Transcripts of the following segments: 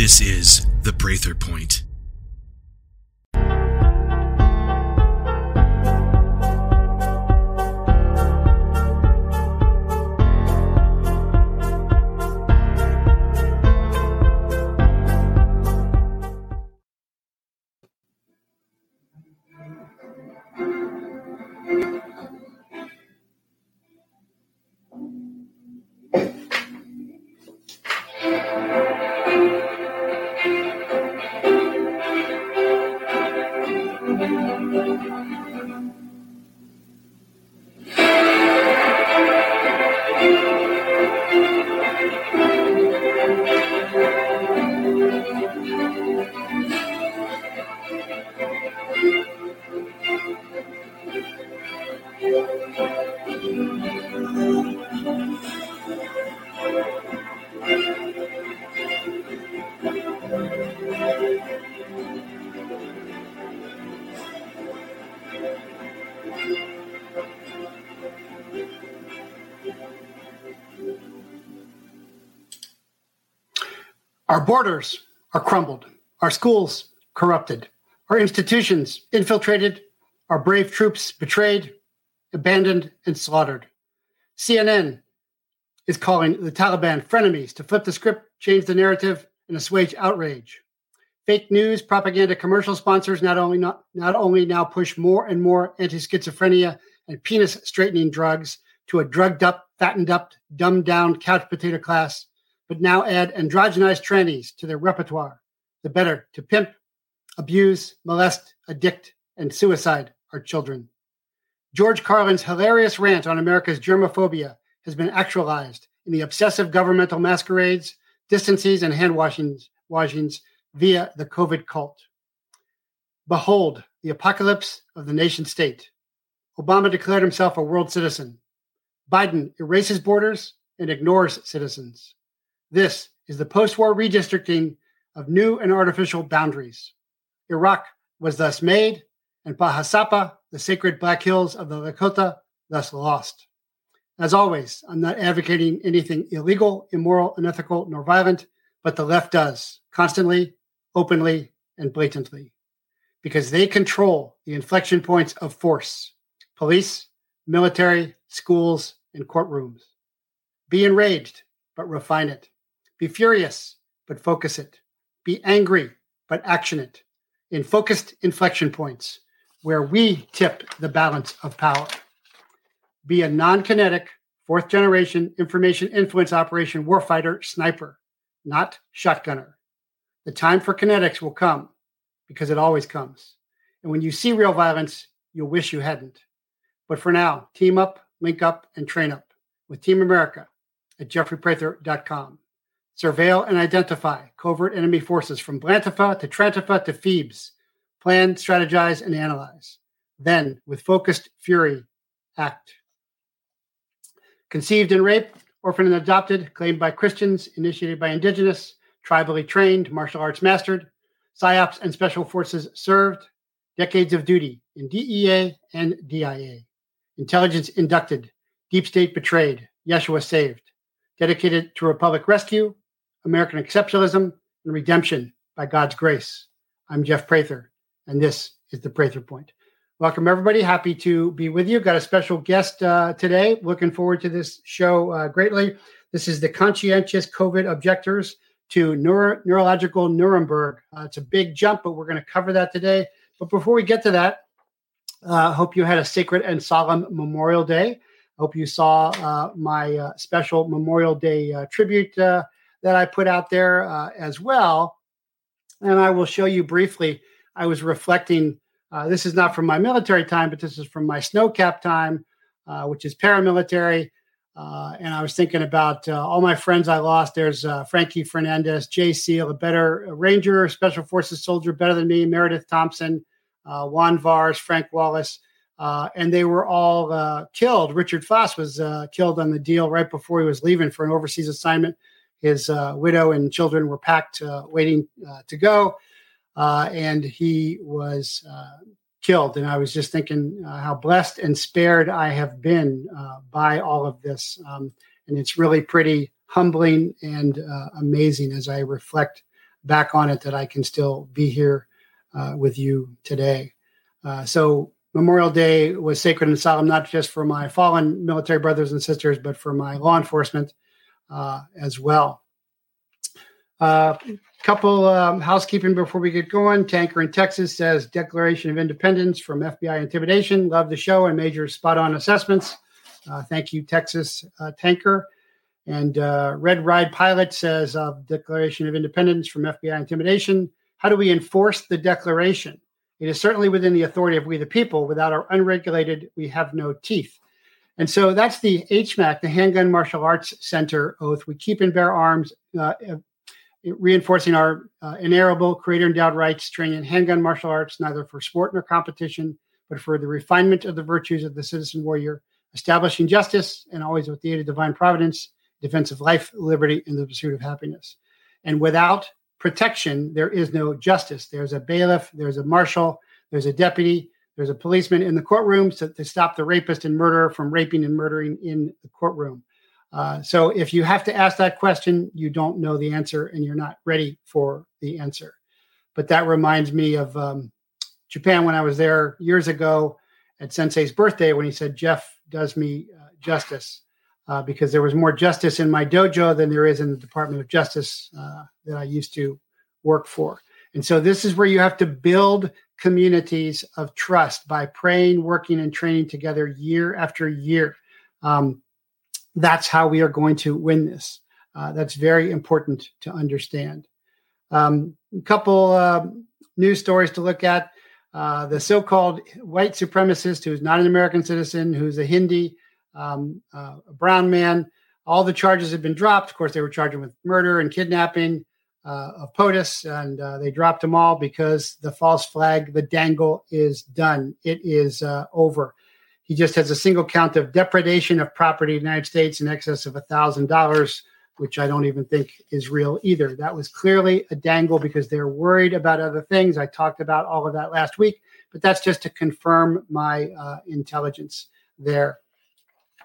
This is the Prather Point. Borders are crumbled, our schools corrupted, our institutions infiltrated, our brave troops betrayed, abandoned, and slaughtered. CNN is calling the Taliban frenemies to flip the script, change the narrative, and assuage outrage. Fake news, propaganda, commercial sponsors not only not, not only now push more and more anti-schizophrenia and penis straightening drugs to a drugged up, fattened up, dumbed down couch potato class but now add androgenized trannies to their repertoire, the better to pimp, abuse, molest, addict, and suicide our children. George Carlin's hilarious rant on America's germophobia has been actualized in the obsessive governmental masquerades, distances, and hand washings, washings via the COVID cult. Behold the apocalypse of the nation state. Obama declared himself a world citizen. Biden erases borders and ignores citizens. This is the post war redistricting of new and artificial boundaries. Iraq was thus made, and Pahasapa, the sacred Black Hills of the Lakota, thus lost. As always, I'm not advocating anything illegal, immoral, unethical, nor violent, but the left does, constantly, openly, and blatantly, because they control the inflection points of force police, military, schools, and courtrooms. Be enraged, but refine it. Be furious, but focus it. Be angry, but action it in focused inflection points where we tip the balance of power. Be a non kinetic, fourth generation information influence operation warfighter sniper, not shotgunner. The time for kinetics will come because it always comes. And when you see real violence, you'll wish you hadn't. But for now, team up, link up, and train up with Team America at jeffreyprather.com surveil and identify covert enemy forces from Blantifa to Trantifa to Thebes, plan, strategize, and analyze. Then, with focused fury, act. Conceived and raped, orphaned and adopted, claimed by Christians, initiated by indigenous, tribally trained, martial arts mastered, PSYOPs and special forces served, decades of duty in DEA and DIA, intelligence inducted, deep state betrayed, Yeshua saved, dedicated to Republic rescue, American Exceptionalism, and Redemption by God's Grace. I'm Jeff Prather, and this is the Prather Point. Welcome, everybody. Happy to be with you. Got a special guest uh, today. Looking forward to this show uh, greatly. This is the conscientious COVID objectors to neuro- neurological Nuremberg. Uh, it's a big jump, but we're going to cover that today. But before we get to that, I uh, hope you had a sacred and solemn Memorial Day. I hope you saw uh, my uh, special Memorial Day tribute that I put out there uh, as well. And I will show you briefly. I was reflecting. Uh, this is not from my military time, but this is from my snowcap time, uh, which is paramilitary. Uh, and I was thinking about uh, all my friends I lost. There's uh, Frankie Fernandez, Jay Seal, a better Ranger, Special Forces soldier, better than me, Meredith Thompson, Juan Vars, Frank Wallace. and they were all killed. Richard Foss was killed on the deal right before he was leaving for an overseas assignment his uh, widow and children were packed, uh, waiting uh, to go, uh, and he was killed. And I was just thinking how blessed and spared I have been by all of this, um, and it's really pretty humbling and amazing as I reflect back on it that I can still be here with you today. So Memorial Day was sacred and solemn, not just for my fallen military brothers and sisters, but for my law enforcement uh, as well. A uh, couple um, housekeeping before we get going. Tanker in Texas says Declaration of Independence from FBI Intimidation. Love the show and major spot on assessments. Uh, thank you, Texas uh, Tanker. And uh, Red Ride Pilot says of Declaration of Independence from FBI Intimidation. How do we enforce the Declaration? It is certainly within the authority of we the people. Without our unregulated, we have no teeth. And so that's the HMAC, the Handgun Martial Arts Center oath. We keep and bear arms, uh, uh, reinforcing our uh, creator endowed rights, training in handgun martial arts, neither for sport nor competition, but for the refinement of the virtues of the citizen warrior, establishing justice, and always with the aid of divine providence, defense of life, liberty, and the pursuit of happiness. And without protection, there is no justice. There's a bailiff, there's a marshal, there's a deputy, there's a policeman in the courtroom to, to stop the rapist and murderer from raping and murdering in the courtroom. Uh, so if you have to ask that question, you don't know the answer and you're not ready for the answer. But that reminds me of um, Japan when I was there years ago at Sensei's birthday when he said, Jeff does me uh, justice uh, because there was more justice in my dojo than there is in the Department of Justice uh, that I used to work for. And so this is where you have to build communities of trust by praying, working, and training together year after year. Um, that's how we are going to win this. Uh, that's very important to understand. Um, a couple uh, news stories to look at. Uh, the so called white supremacist who's not an American citizen, who's a Hindi, um, uh, a brown man. All the charges have been dropped. Of course, they were charged with murder and kidnapping uh, of POTUS, and uh, they dropped them all because the false flag, the dangle, is done. It is uh, over. He just has a single count of depredation of property in the United States in excess of $1,000, which I don't even think is real either. That was clearly a dangle because they're worried about other things. I talked about all of that last week, but that's just to confirm my uh, intelligence there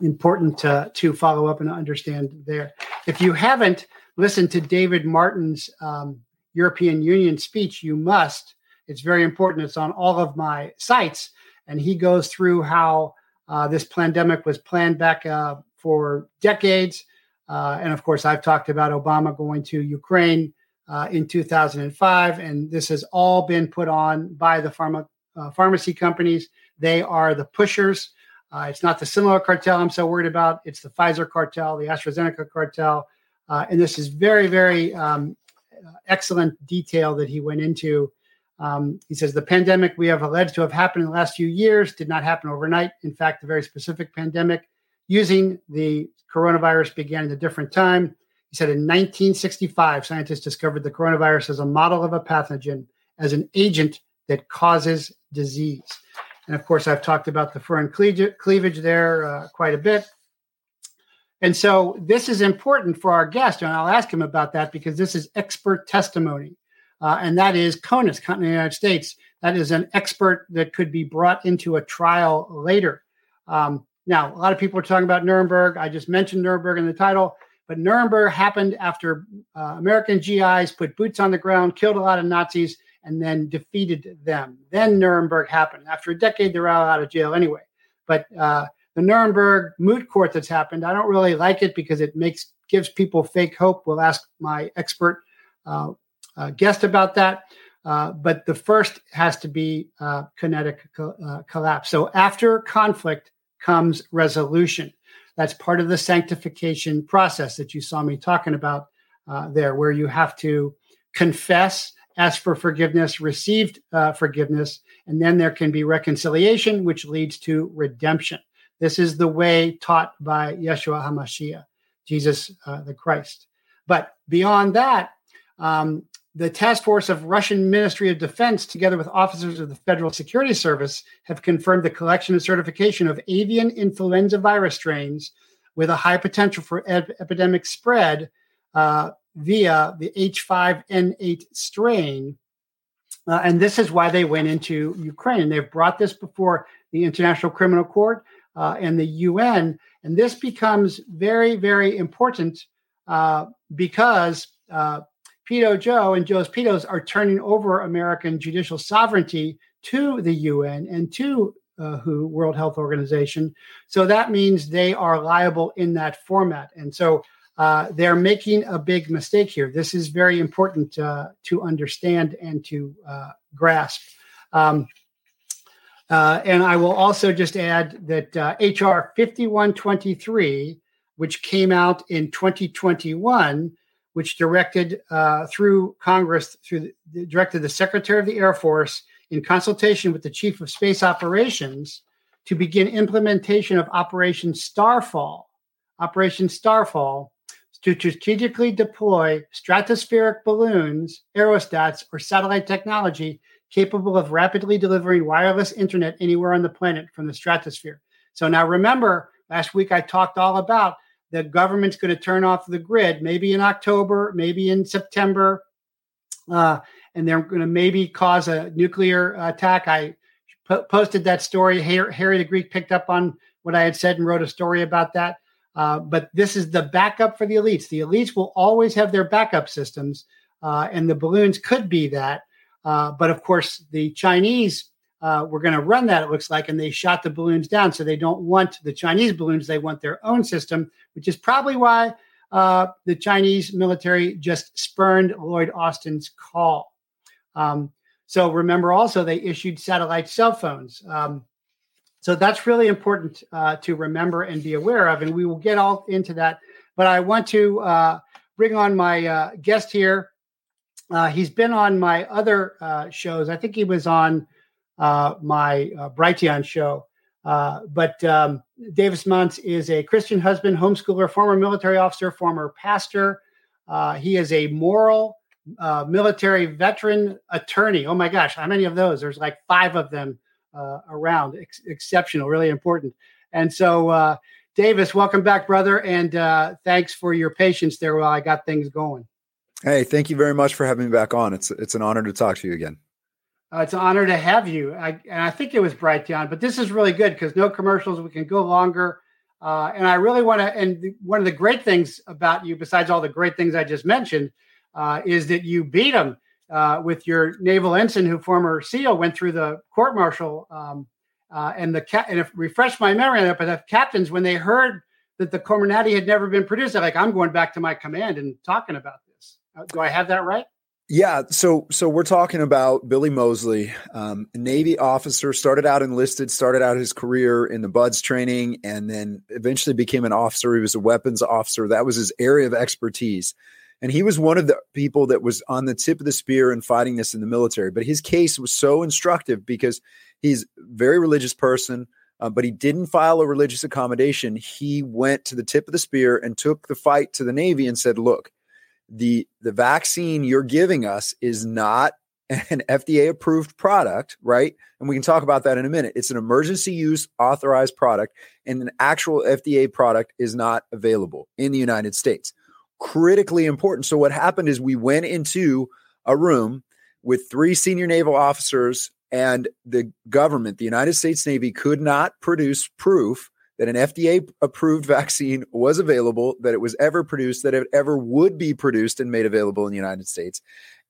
important to, to follow up and understand there. If you haven't listened to David Martin's um, European Union speech, you must. It's very important. It's on all of my sites. And he goes through how uh, this pandemic was planned back uh, for decades. Uh, and of course, I've talked about Obama going to Ukraine uh, in 2005. And this has all been put on by the pharma, uh, pharmacy companies. They are the pushers uh, it's not the Sinaloa cartel I'm so worried about. It's the Pfizer cartel, the AstraZeneca cartel. Uh, and this is very, very um, excellent detail that he went into. Um, he says the pandemic we have alleged to have happened in the last few years did not happen overnight. In fact, the very specific pandemic using the coronavirus began at a different time. He said in 1965, scientists discovered the coronavirus as a model of a pathogen, as an agent that causes disease. And of course, I've talked about the furin cleavage there uh, quite a bit. And so this is important for our guest, and I'll ask him about that because this is expert testimony. Uh, and that is CONUS, Continental United States. That is an expert that could be brought into a trial later. Um, now, a lot of people are talking about Nuremberg. I just mentioned Nuremberg in the title, but Nuremberg happened after uh, American GIs put boots on the ground, killed a lot of Nazis, and then defeated them. Then Nuremberg happened. After a decade, they're all out of jail anyway. But uh, the Nuremberg moot court that's happened, I don't really like it because it makes gives people fake hope. We'll ask my expert uh, uh, guest about that. Uh, but the first has to be uh, kinetic co- uh, collapse. So after conflict comes resolution. That's part of the sanctification process that you saw me talking about there, where you have to confess ask for forgiveness, received uh, forgiveness, and then there can be reconciliation, which leads to redemption. This is the way taught by Yeshua HaMashiach, Jesus uh, the Christ. But beyond that, um, the task force of Russian Ministry of Defense, together with officers of the Federal Security Service, have confirmed the collection and certification of avian influenza virus strains with a high potential for ep- epidemic spread uh, via the H5N8 strain. Uh, and this is why they went into Ukraine. They've brought this before the International Criminal Court uh, and the UN. And this becomes very, very important uh, because uh, Pedo Joe and Joe's Pedos are turning over American judicial sovereignty to the UN and to uh, WHO, World Health Organization. So that means they are liable in that format. And so uh, they're making a big mistake here. This is very important uh, to understand and to uh, grasp. Um, uh, and I will also just add that HR uh, 5123, which came out in 2021, which directed through Congress, through the, directed the Secretary of the Air Force in consultation with the Chief of Space Operations to begin implementation of Operation Starfall. Operation Starfall to strategically deploy stratospheric balloons, aerostats, or satellite technology capable of rapidly delivering wireless internet anywhere on the planet from the stratosphere. So now remember, last week I talked all about the government's going to turn off the grid, maybe in October, maybe in September, uh, and they're going to maybe cause a nuclear attack. I posted that story. Harry, Harry the Greek picked up on what I had said and wrote a story about that. Uh, but this is the backup for the elites. The elites will always have their backup systems, uh, and the balloons could be that. Uh, but of course, the Chinese uh, were going to run that, it looks like, and they shot the balloons down. So they don't want the Chinese balloons, they want their own system, which is probably why uh, the Chinese military just spurned Lloyd Austin's call. Um, so remember also, they issued satellite cell phones. Um, so that's really important uh, to remember and be aware of. And we will get all into that. But I want to uh, bring on my uh, guest here. Uh, he's been on my other uh, shows. I think he was on uh, my uh, Brighteon show. but um, Davis Younts is a Christian husband, homeschooler, former military officer, former pastor. he is a moral uh, military veteran attorney. Oh my gosh, how many of those? There's like five of them uh, around. Ex- exceptional, really important. And so, uh, Davis, welcome back, brother, and uh, thanks for your patience there while I got things going. Hey, thank you very much for having me back on. It's it's an honor to talk to you again. Uh, it's an honor to have you. I, and I think it was bright Brighteon, but this is really good because no commercials. We can go longer. Uh, and I really want to. And one of the great things about you, besides all the great things I just mentioned, uh, is that you beat them uh, with your naval ensign, who former SEAL went through the court martial. Um, uh, and the ca- and if refresh my memory on that, but the captains, when they heard that the Comirnaty had never been produced, they're like, I'm going back to my command and talking about do I have that right? Yeah, so so we're talking about Billy Mosley, um, Navy officer, started out enlisted, started out his career in the BUD/S training, and then eventually became an officer. He was a weapons officer. That was his area of expertise. And he was one of the people that was on the tip of the spear in fighting this in the military. But his case was so instructive because he's a very religious person, uh, but he didn't file a religious accommodation. He went to the tip of the spear and took the fight to the Navy and said, look, the the vaccine you're giving us is not an FDA approved product, right? And we can talk about that in a minute. It's an emergency use authorized product, and an actual FDA product is not available in the United States critically important. So what happened is we went into a room with three senior naval officers and the government, the United States Navy could not produce proof that an FDA approved vaccine was available, that it was ever produced, that it ever would be produced and made available in the United States.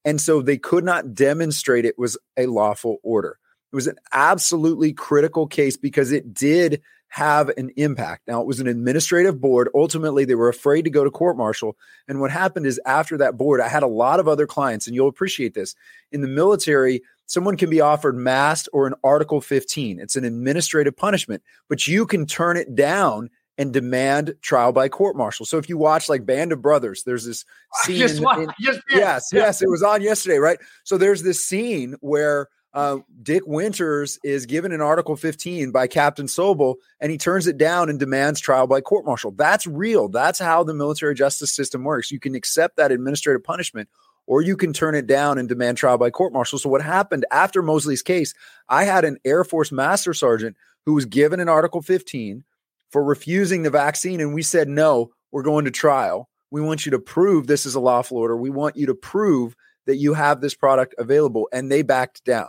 And so they could not demonstrate it was a lawful order. It was an absolutely critical case because it did have an impact. Now, it was an administrative board. Ultimately, they were afraid to go to court martial. And what happened is, after that board, I had a lot of other clients, and you'll appreciate this. In the military, someone can be offered MAST or an Article 15. It's an administrative punishment, but you can turn it down and demand trial by court martial. So if you watch like Band of Brothers, there's this scene. Just in, in, just, yes, yes, it was on yesterday, right? So there's this scene where uh, Dick Winters is given an Article 15 by Captain Sobel, and he turns it down and demands trial by court martial. That's real. That's how the military justice system works. You can accept that administrative punishment, or you can turn it down and demand trial by court martial. So, what happened after Mosley's case? I had an Air Force Master Sergeant who was given an Article 15 for refusing the vaccine, and we said, no, we're going to trial. We want you to prove this is a lawful order. We want you to prove that you have this product available. And they backed down.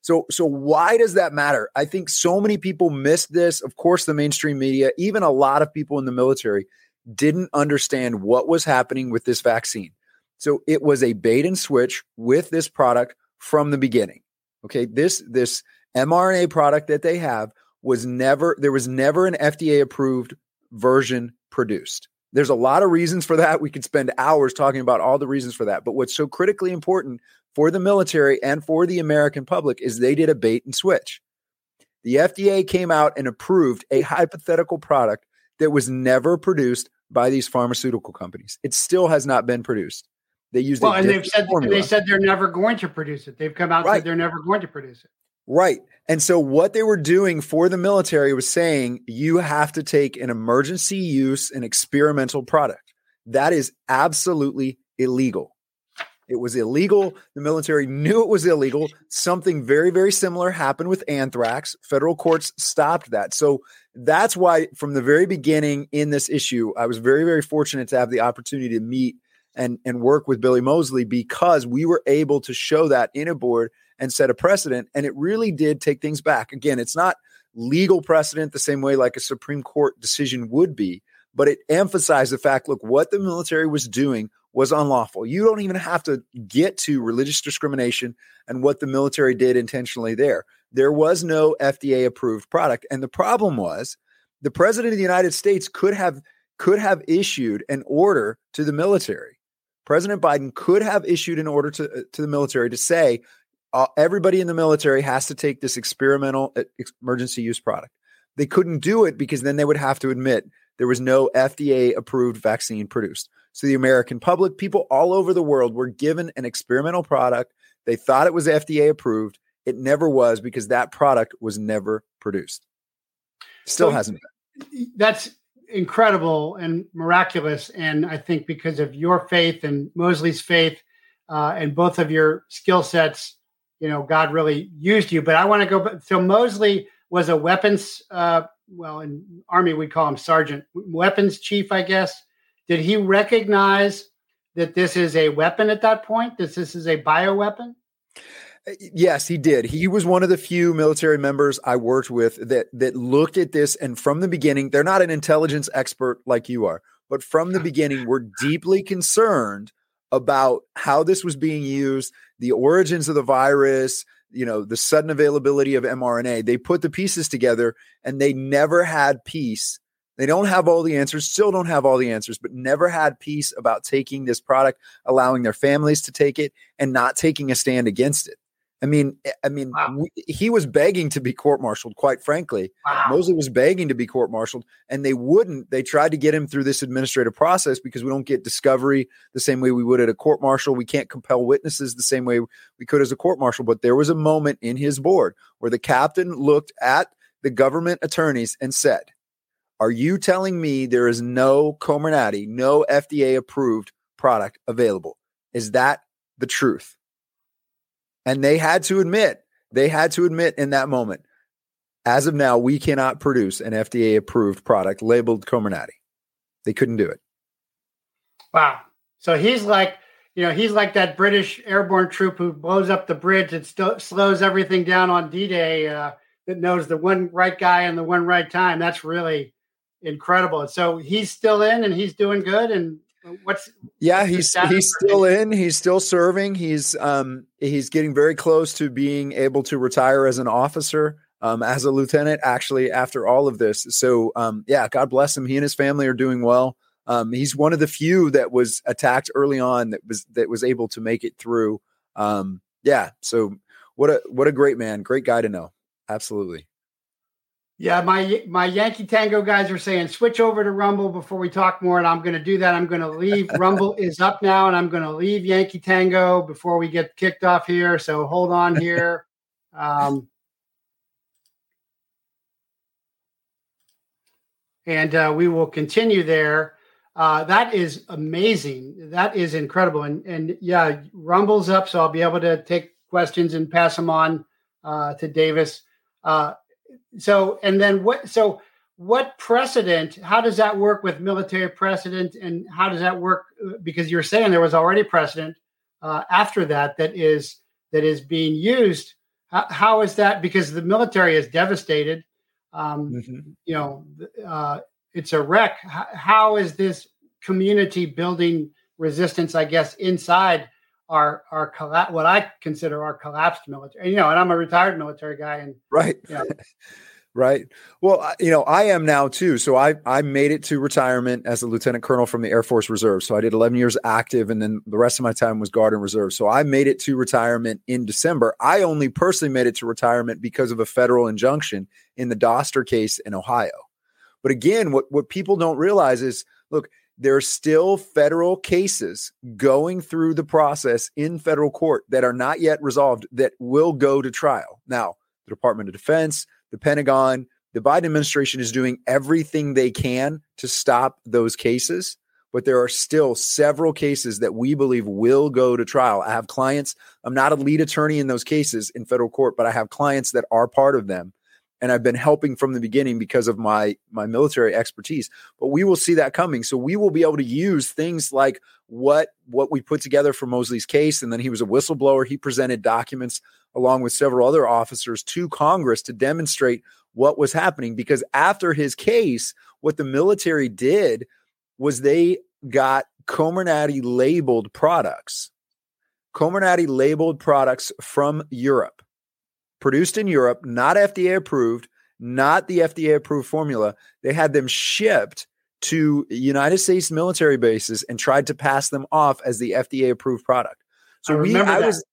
So, so why does that matter? I think so many people missed this. Of course, the mainstream media, even a lot of people in the military, didn't understand what was happening with this vaccine. So it was a bait and switch with this product from the beginning. Okay, this this mRNA product that they have was never there was never an FDA approved version produced. There's a lot of reasons for that. We could spend hours talking about all the reasons for that. But what's so critically important for the military and for the American public is they did a bait and switch. The FDA came out and approved a hypothetical product that was never produced by these pharmaceutical companies. It still has not been produced. They used well, and they've said formula. they said they're never going to produce it. They've come out right. and said they're never going to produce it. Right. And so what they were doing for the military was saying you have to take an emergency use and experimental product. That is absolutely illegal. It was illegal. The military knew it was illegal. Something very, very similar happened with anthrax. Federal courts stopped that. So that's why, from the very beginning in this issue, I was very, very fortunate to have the opportunity to meet and, and work with Billy Mosley because we were able to show that in a board and set a precedent. And it really did take things back. Again, it's not legal precedent the same way like a Supreme Court decision would be, but it emphasized the fact look, what the military was doing was unlawful. You don't even have to get to religious discrimination and what the military did intentionally there. There was no FDA approved product. And the problem was the president of the United States could have could have issued an order to the military. President Biden could have issued an order to, uh, to the military to say uh, everybody in the military has to take this experimental uh, emergency use product. They couldn't do it because then they would have to admit there was no FDA approved vaccine produced. So the American public, people all over the world were given an experimental product. They thought it was FDA approved. It never was because that product was never produced. Still so hasn't been. That's incredible and miraculous. And I think because of your faith and Mosley's faith uh, and both of your skill sets, you know, God really used you. But I want to go. So Mosley was a weapons, uh, well, in Army we call him sergeant, weapons chief, I guess. Did he recognize that this is a weapon at that point? That this is a bioweapon? Uh, yes, he did. He was one of the few military members I worked with that that looked at this and from the beginning, they're not an intelligence expert like you are, but from the beginning were deeply concerned about how this was being used, the origins of the virus, you know, the sudden availability of mRNA. They put the pieces together and they never had peace. They don't have all the answers, still don't have all the answers, but never had peace about taking this product, allowing their families to take it, and not taking a stand against it. I mean, eh, I mean, wow. we, he was begging to be court-martialed. Quite frankly, wow. Mosley was begging to be court-martialed, and they wouldn't. They tried to get him through this administrative process because we don't get discovery the same way we would at a court-martial. We can't compel witnesses the same way we could as a court-martial. But there was a moment in his board where the captain looked at the government attorneys and said, "Are you telling me there is no Comirnaty, no FDA-approved product available? Is that the truth?" And they had to admit, they had to admit in that moment, as of now, we cannot produce an FDA approved product labeled Comirnaty. They couldn't do it. Wow. So he's like, you know, he's like that British airborne troop who blows up the bridge and st- slows everything down on D Day uh, that knows the one right guy and the one right time. That's really incredible. So he's still in and he's doing good. And what's yeah he's he's still in he's still serving he's um he's getting very close to being able to retire as an officer um as a lieutenant actually after all of this. So um yeah god bless him he and his family are doing well. Um he's one of the few that was attacked early on that was that was able to make it through. Um yeah so what a what a great man great guy to know absolutely yeah, my my Yankee Tango guys are saying switch over to Rumble before we talk more, and I'm going to do that. I'm going to leave. Rumble is up now, and I'm going to leave Yankee Tango before we get kicked off here. So hold on here. Um, and uh, we will continue there. Uh, that is amazing. That is incredible. And and yeah, Rumble's up, so I'll be able to take questions and pass them on uh, to Davis. Uh, so and then what so what precedent how does that work with military precedent? And how does that work because you're saying there was already precedent uh, after that that is that is being used. How, how is that because the military is devastated um, mm-hmm. you know uh, it's a wreck. How, how is this community building resistance, I guess, inside our our colla- what I consider our collapsed military. You know, and I'm a retired military guy, and right, you know, right. Well, you know, I am now too. So I I made it to retirement as a lieutenant colonel from the Air Force Reserve. So I did 11 years active, and then the rest of my time was guard and reserve. So I made it to retirement in December. I only personally made it to retirement because of a federal injunction in the Doster case in Ohio. But again, what what people don't realize is, look there are still federal cases going through the process in federal court that are not yet resolved that will go to trial. Now, the Department of Defense, the Pentagon, the Biden administration is doing everything they can to stop those cases, but there are still several cases that we believe will go to trial. I have clients, I'm not a lead attorney in those cases in federal court, but I have clients that are part of them and I've been helping from the beginning because of my my military expertise. But we will see that coming. So we will be able to use things like what what we put together for Mosley's case and then he was a whistleblower. He presented documents along with several other officers to Congress to demonstrate what was happening because after his case what the military did was they got Comirnaty labeled products. Comirnaty labeled products from Europe produced in Europe, not FDA approved, not the FDA approved formula. They had them shipped to United States military bases and tried to pass them off as the FDA approved product. So I we I that. was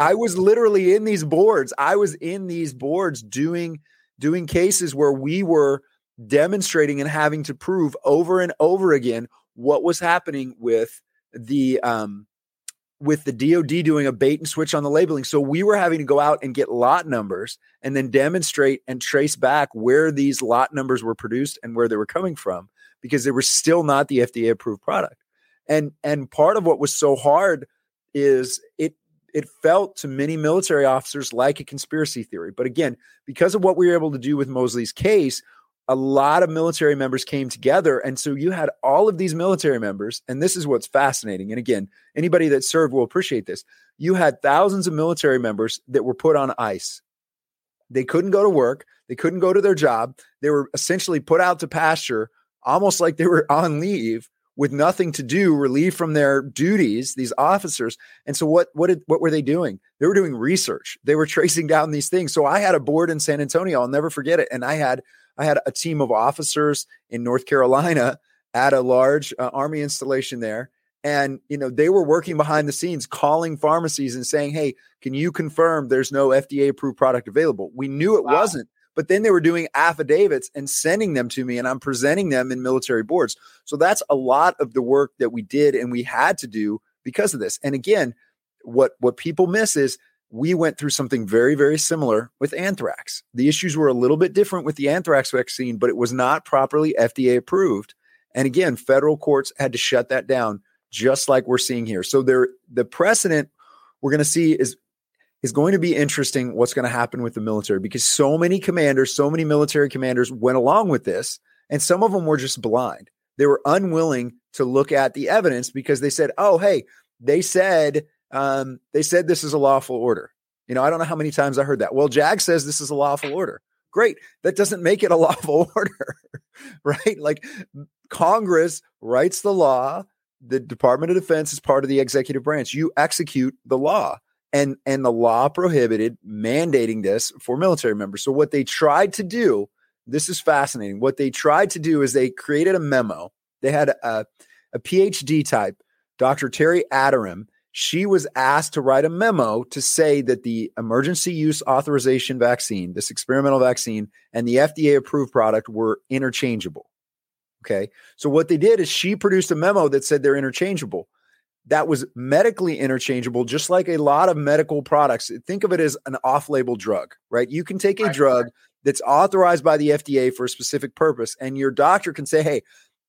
I, I was literally in these boards. I was in these boards doing doing cases where we were demonstrating and having to prove over and over again what was happening with the um with the DoD doing a bait and switch on the labeling. So we were having to go out and get lot numbers and then demonstrate and trace back where these lot numbers were produced and where they were coming from because they were still not the FDA approved product. And and part of what was so hard is it it felt to many military officers like a conspiracy theory. But again, because of what we were able to do with Mosley's case, a lot of military members came together. And so you had all of these military members. And this is what's fascinating. And again, anybody that served will appreciate this. You had thousands of military members that were put on ice. They couldn't go to work, they couldn't go to their job. They were essentially put out to pasture, almost like they were on leave with nothing to do, relieved from their duties, these officers. And so what what did what were they doing? They were doing research. They were tracing down these things. So I had a board in San Antonio, I'll never forget it. And I had I had a team of officers in North Carolina at a large uh, army installation there. And you know they were working behind the scenes calling pharmacies and saying hey can you confirm there's no fda approved product available? We knew it wow. wasn't but then they were doing affidavits and sending them to me and i'm presenting them in military boards. So that's a lot of the work that we did and we had to do because of this. And again what what people miss is we went through something very, very similar with anthrax. The issues were a little bit different with the anthrax vaccine, but it was not properly FDA approved. And again, federal courts had to shut that down, just like we're seeing here. So there, the precedent we're going to see is is going to be interesting. What's going to happen with the military because so many commanders, so many military commanders went along with this, and some of them were just blind. They were unwilling to look at the evidence because they said, "Oh, hey, they said." Um, they said this is a lawful order. You know, I don't know how many times I heard that. Well, JAG says this is a lawful order. Great. That doesn't make it a lawful order, right? Like Congress writes the law. The Department of Defense is part of the executive branch. You execute the law. And, and the law prohibited mandating this for military members. So, what they tried to do, this is fascinating. What they tried to do is they created a memo. They had a, a PhD type, Dr. Terry Adirim, she was asked to write a memo to say that the emergency use authorization vaccine, this experimental vaccine, and the FDA approved product were interchangeable. Okay. So what they did is she produced a memo that said they're interchangeable. That was medically interchangeable, just like a lot of medical products. Think of it as an off label drug, right? You can take a drug that's authorized by the FDA for a specific purpose, and your doctor can say, hey,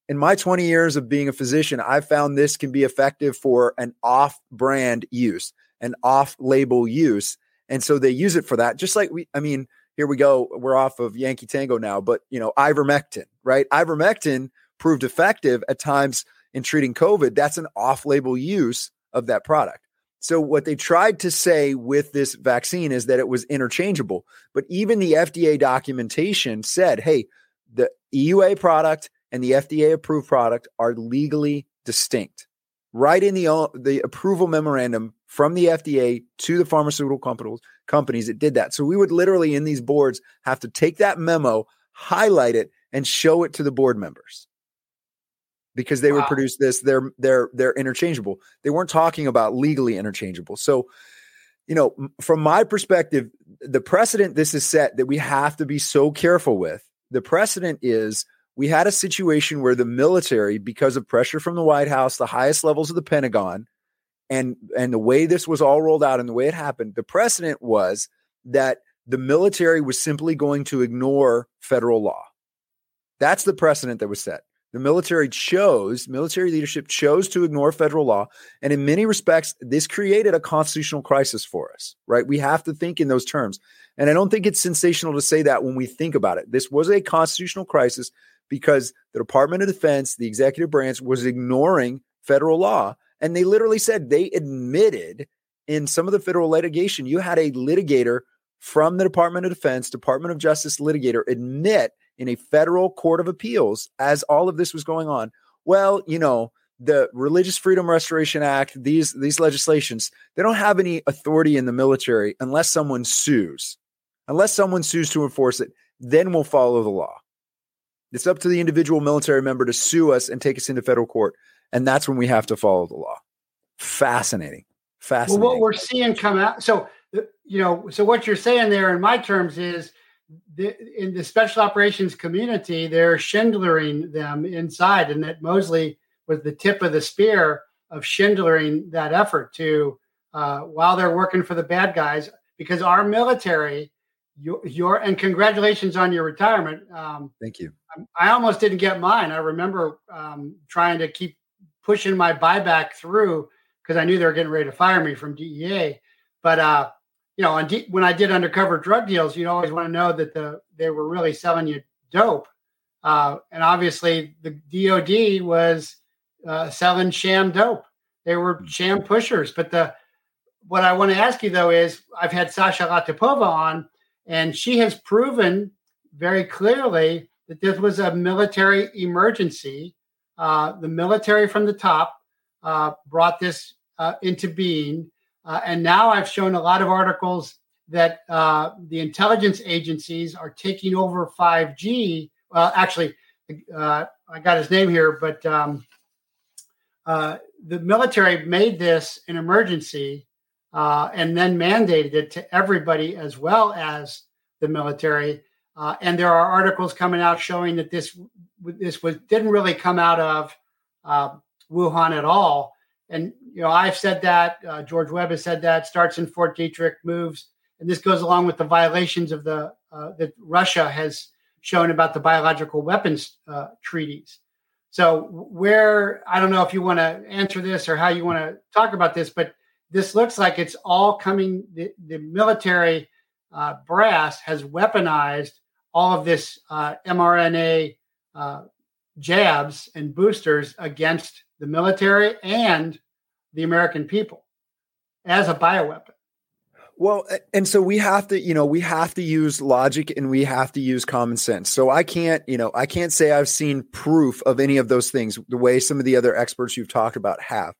in my 20 years of being a physician, I found this can be effective for an off brand use, an off label use. And so they use it for that. Just like we, I mean, here we go. We're off of Yankee Tango now, but you know, ivermectin, right? Ivermectin proved effective at times in treating COVID. That's an off label use of that product. So what they tried to say with this vaccine is that it was interchangeable. But even the FDA documentation said, hey, the EUA product and the FDA approved product are legally distinct. right in the the approval memorandum from the FDA to the pharmaceutical companies companies it did that so we would literally in these boards have to take that memo highlight it and show it to the board members because they wow. would produce this they're they're they're interchangeable they weren't talking about legally interchangeable so you know from my perspective the precedent this is set that we have to be so careful with the precedent is we had a situation where the military, because of pressure from the White House, the highest levels of the Pentagon, and and the way this was all rolled out and the way it happened, the precedent was that the military was simply going to ignore federal law. That's the precedent that was set. The military chose, military leadership chose to ignore federal law. And in many respects, this created a constitutional crisis for us, right? We have to think in those terms. And I don't think it's sensational to say that when we think about it. This was a constitutional crisis because the Department of Defense, the executive branch, was ignoring federal law. And they literally said they admitted in some of the federal litigation, you had a litigator from the Department of Defense, Department of Justice litigator admit in a federal court of appeals as all of this was going on. Well, you know, the Religious Freedom Restoration Act, these these legislations, they don't have any authority in the military unless someone sues. Unless someone sues to enforce it, then we'll follow the law. It's up to the individual military member to sue us and take us into federal court. And that's when we have to follow the law. Fascinating. Fascinating. Well, what we're seeing come out. So, you know, so what you're saying there in my terms is the, in the special operations community, they're Schindlering them inside, and that Mosley was the tip of the spear of Schindlering that effort to, uh, while they're working for the bad guys, because our military, your, your and congratulations on your retirement. Um, Thank you. I almost didn't get mine. I remember um, trying to keep pushing my buyback through because I knew they were getting ready to fire me from DEA. But uh, you know, D- when I did undercover drug deals, you always want to know that the they were really selling you dope. Uh, and obviously, the DoD was uh, selling sham dope. They were hmm. sham pushers. But the what I want to ask you though is, I've had Sasha Latypova on, and she has proven very clearly that this was a military emergency. Uh, the military from the top uh, brought this uh, into being. Uh, and now I've shown a lot of articles that uh, the intelligence agencies are taking over 5G. Well, actually, uh, I got his name here, but um, the military made this an emergency and then mandated it to everybody as well as the military. Uh, and there are articles coming out showing that this this was didn't really come out of uh, Wuhan at all. And you know, I've said that. Uh, George Webb has said that. Starts in Fort Detrick, moves, and this goes along with the violations of the uh, that Russia has shown about the biological weapons uh, treaties. So where I don't know if you want to answer this or how you want to talk about this, but this looks like it's all coming. The, the military uh, brass has weaponized all of this uh, mRNA uh, jabs and boosters against the military and the American people as a bioweapon. Well, and so we have to, you know, we have to use logic and we have to use common sense. So I can't, you know, I can't say I've seen proof of any of those things the way some of the other experts you've talked about have.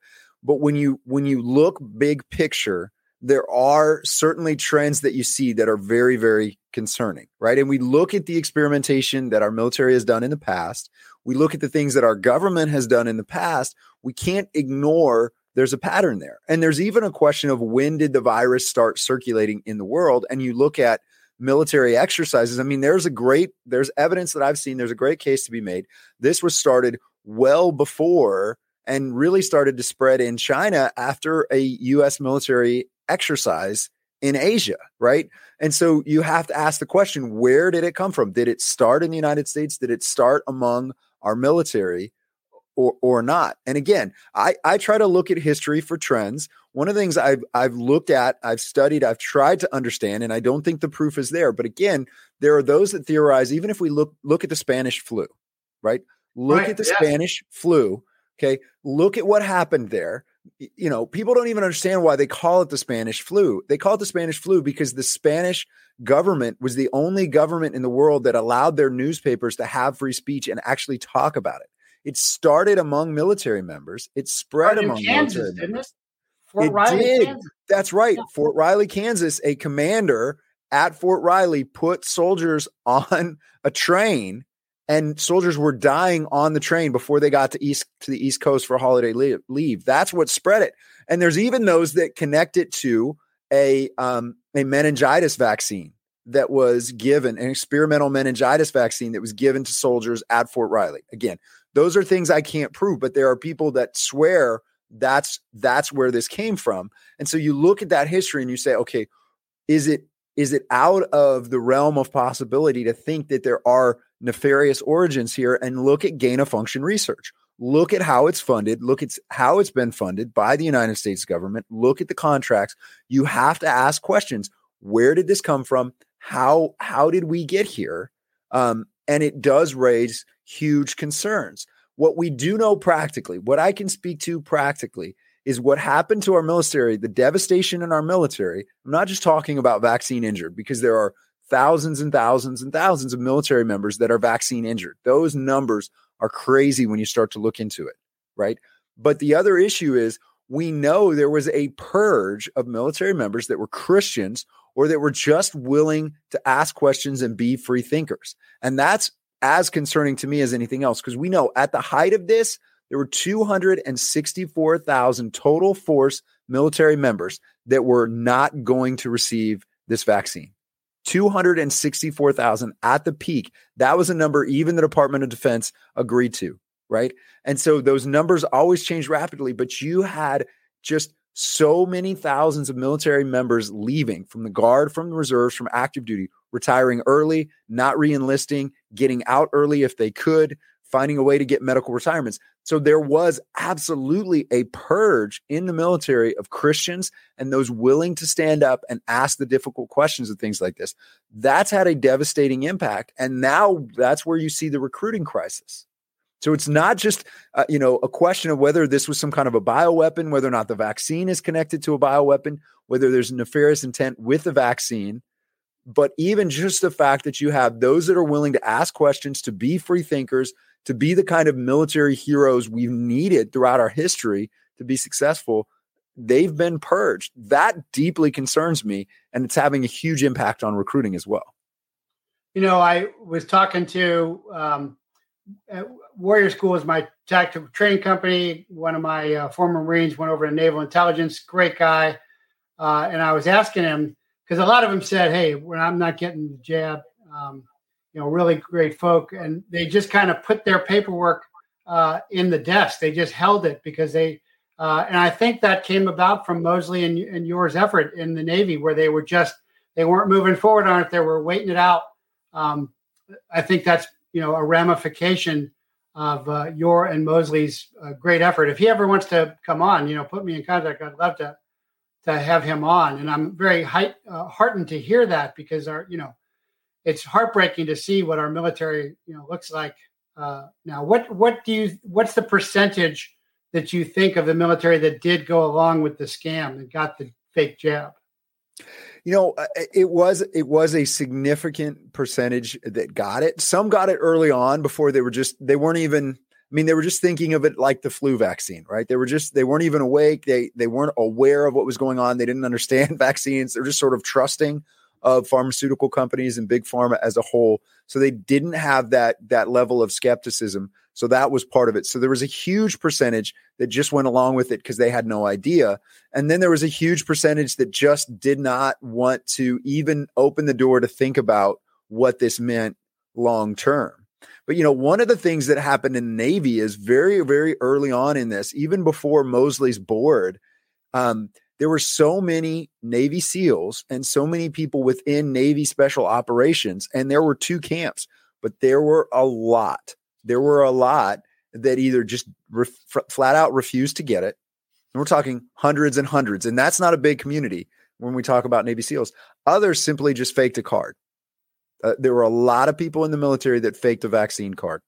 But when you when you look big picture, there are certainly trends that you see that are very, very concerning, right? And we look at the experimentation that our military has done in the past. We look at the things that our government has done in the past. We can't ignore there's a pattern there. And there's even a question of when did the virus start circulating in the world? And you look at military exercises. I mean, there's a great, there's evidence that I've seen, there's a great case to be made. This was started well before and really started to spread in China after a US military exercise in Asia, right? And so you have to ask the question where did it come from? Did it start in the United States? Did it start among our military or, or not? And again, I, I try to look at history for trends. One of the things I've, I've looked at, I've studied, I've tried to understand, and I don't think the proof is there. But again, there are those that theorize, even if we look, look at the Spanish flu, right? Look right, at the yeah. Spanish flu. Okay. Look at what happened there you know, people don't even understand why they call it the Spanish flu. They call it the Spanish flu because the Spanish government was the only government in the world that allowed their newspapers to have free speech and actually talk about it. It started among military members. It spread among Kansas, military members. Fort It Riley, did. Kansas. That's right. Yeah. Fort Riley, Kansas, a commander at Fort Riley put soldiers on a train and soldiers were dying on the train before they got to east to the east coast for holiday leave. That's what spread it. And there's even those that connect it to a um, a meningitis vaccine that was given, an experimental meningitis vaccine that was given to soldiers at Fort Riley. Again, those are things I can't prove, but there are people that swear that's that's where this came from. And so you look at that history and you say, okay, is it is it out of the realm of possibility to think that there are nefarious origins here and look at gain of function research? Look at how it's funded look at how it's been funded by the united states government look at the contracts. You have to ask questions. Where did this come from? How how did we get here? Um, and it does raise huge concerns. What we do know practically what i can speak to practically is what happened to our military the devastation in our military i'm not just talking about vaccine injured because there are thousands and thousands and thousands of military members that are vaccine injured. Those numbers are crazy when you start to look into it, right? But the other issue is we know there was a purge of military members that were Christians or that were just willing to ask questions and be free thinkers. And that's as concerning to me as anything else because we know at the height of this, there were 264,000 total force military members that were not going to receive this vaccine. 264,000 at the peak. That was a number even the Department of Defense agreed to, right? And so those numbers always change rapidly, but you had just so many thousands of military members leaving from the guard, from the reserves, from active duty, retiring early, not re-enlisting, getting out early if they could, finding a way to get medical retirements. So there was absolutely a purge in the military of Christians and those willing to stand up and ask the difficult questions of things like this. That's had a devastating impact. And now that's where you see the recruiting crisis. So it's not just uh, you know a question of whether this was some kind of a bioweapon, whether or not the vaccine is connected to a bioweapon, whether there's nefarious intent with the vaccine, but even just the fact that you have those that are willing to ask questions, to be free thinkers, to be the kind of military heroes we've needed throughout our history to be successful, they've been purged. That deeply concerns me, and it's having a huge impact on recruiting as well. You know, I was talking to um, Warrior School is my tactical training company. One of my uh, former Marines went over to Naval Intelligence. Great guy, uh, and I was asking him because a lot of them said, "Hey, when I'm not getting the jab, um, you know, really great folk, and they just kind of put their paperwork uh, in the desk. They just held it because they, uh, and I think that came about from Mosley and, and yours effort in the Navy, where they were just they weren't moving forward on it. They were waiting it out. Um, I think that's you know a ramification of uh, your and Mosley's uh, great effort. If he ever wants to come on, you know, put me in contact. I'd love to to have him on, and I'm very height, uh, heartened to hear that because our you know it's heartbreaking to see what our military you know looks like uh, now. What what do you what's the percentage that you think of the military that did go along with the scam and got the fake jab? You know, uh, it was it was a significant percentage that got it. Some got it early on before they were just they weren't even I mean, they were just thinking of it like the flu vaccine, right? They were just they weren't even awake. They they weren't aware of what was going on. They didn't understand vaccines. They're just sort of trusting of pharmaceutical companies and big pharma as a whole. So they didn't have that that level of skepticism. So that was part of it. So there was a huge percentage that just went along with it because they had no idea. And then there was a huge percentage that just did not want to even open the door to think about what this meant long term. But you know, one of the things that happened in the Navy is very, very early on in this, even before Mosley's board, um, there were so many Navy SEALs and so many people within Navy special operations, and there were two camps, but there were a lot. There were a lot that either just ref- flat out refused to get it. And we're talking hundreds and hundreds, and that's not a big community when we talk about Navy SEALs. Others simply just faked a card. Uh, there were a lot of people in the military that faked a vaccine card,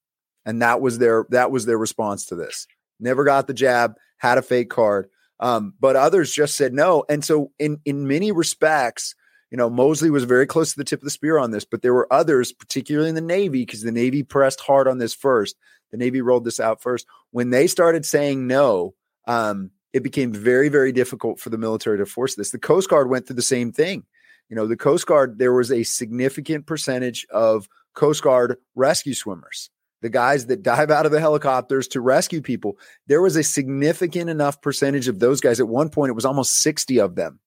and that was their that was their response to this. Never got the jab, had a fake card um, but others just said no. And so, in in many respects, you know, Mosley was very close to the tip of the spear on this, but there were others, particularly in the Navy, because the Navy pressed hard on this first, The Navy rolled this out first. When they started saying no, um, it became very, very difficult for the military to force this. The Coast Guard went through the same thing. You know, the Coast Guard, there was a significant percentage of Coast Guard rescue swimmers, the guys that dive out of the helicopters to rescue people. There was a significant enough percentage of those guys. At one point, it was almost 60 of them.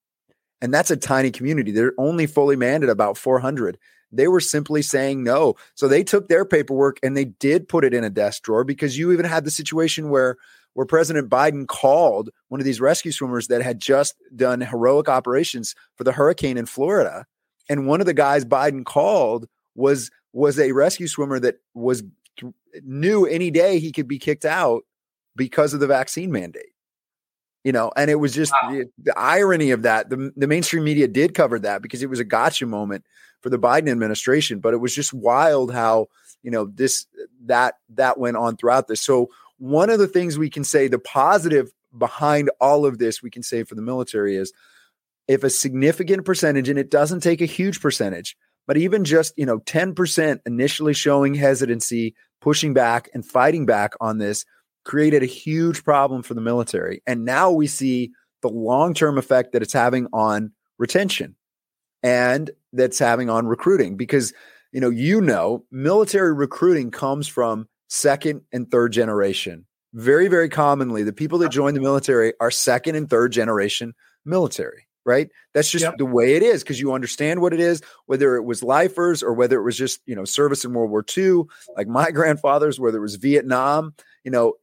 And that's a tiny community. They're only fully manned at about 400. They were simply saying no. So they took their paperwork and they did put it in a desk drawer because you even had the situation where where President Biden called one of these rescue swimmers that had just done heroic operations for the hurricane in Florida. And one of the guys Biden called was was a rescue swimmer that was knew any day he could be kicked out because of the vaccine mandate. You know, and it was just wow. the, the, irony of that. The, the mainstream media did cover that because it was a gotcha moment for the Biden administration, but it was just wild how, you know, this that that went on throughout this. So one of the things we can say, the positive behind all of this, we can say for the military is if a significant percentage, and it doesn't take a huge percentage, but even just, you know, 10% initially showing hesitancy, pushing back and fighting back on this created a huge problem for the military. And now we see the long term effect that it's having on retention and that's having on recruiting because you know you know military recruiting comes from second and third generation. Very, very commonly, the people that join the military are second and third generation military, right? That's just yep. the way it is because you understand what it is, whether it was lifers or whether it was just, you know, service in World War II, like my grandfathers, whether it was Vietnam, you know,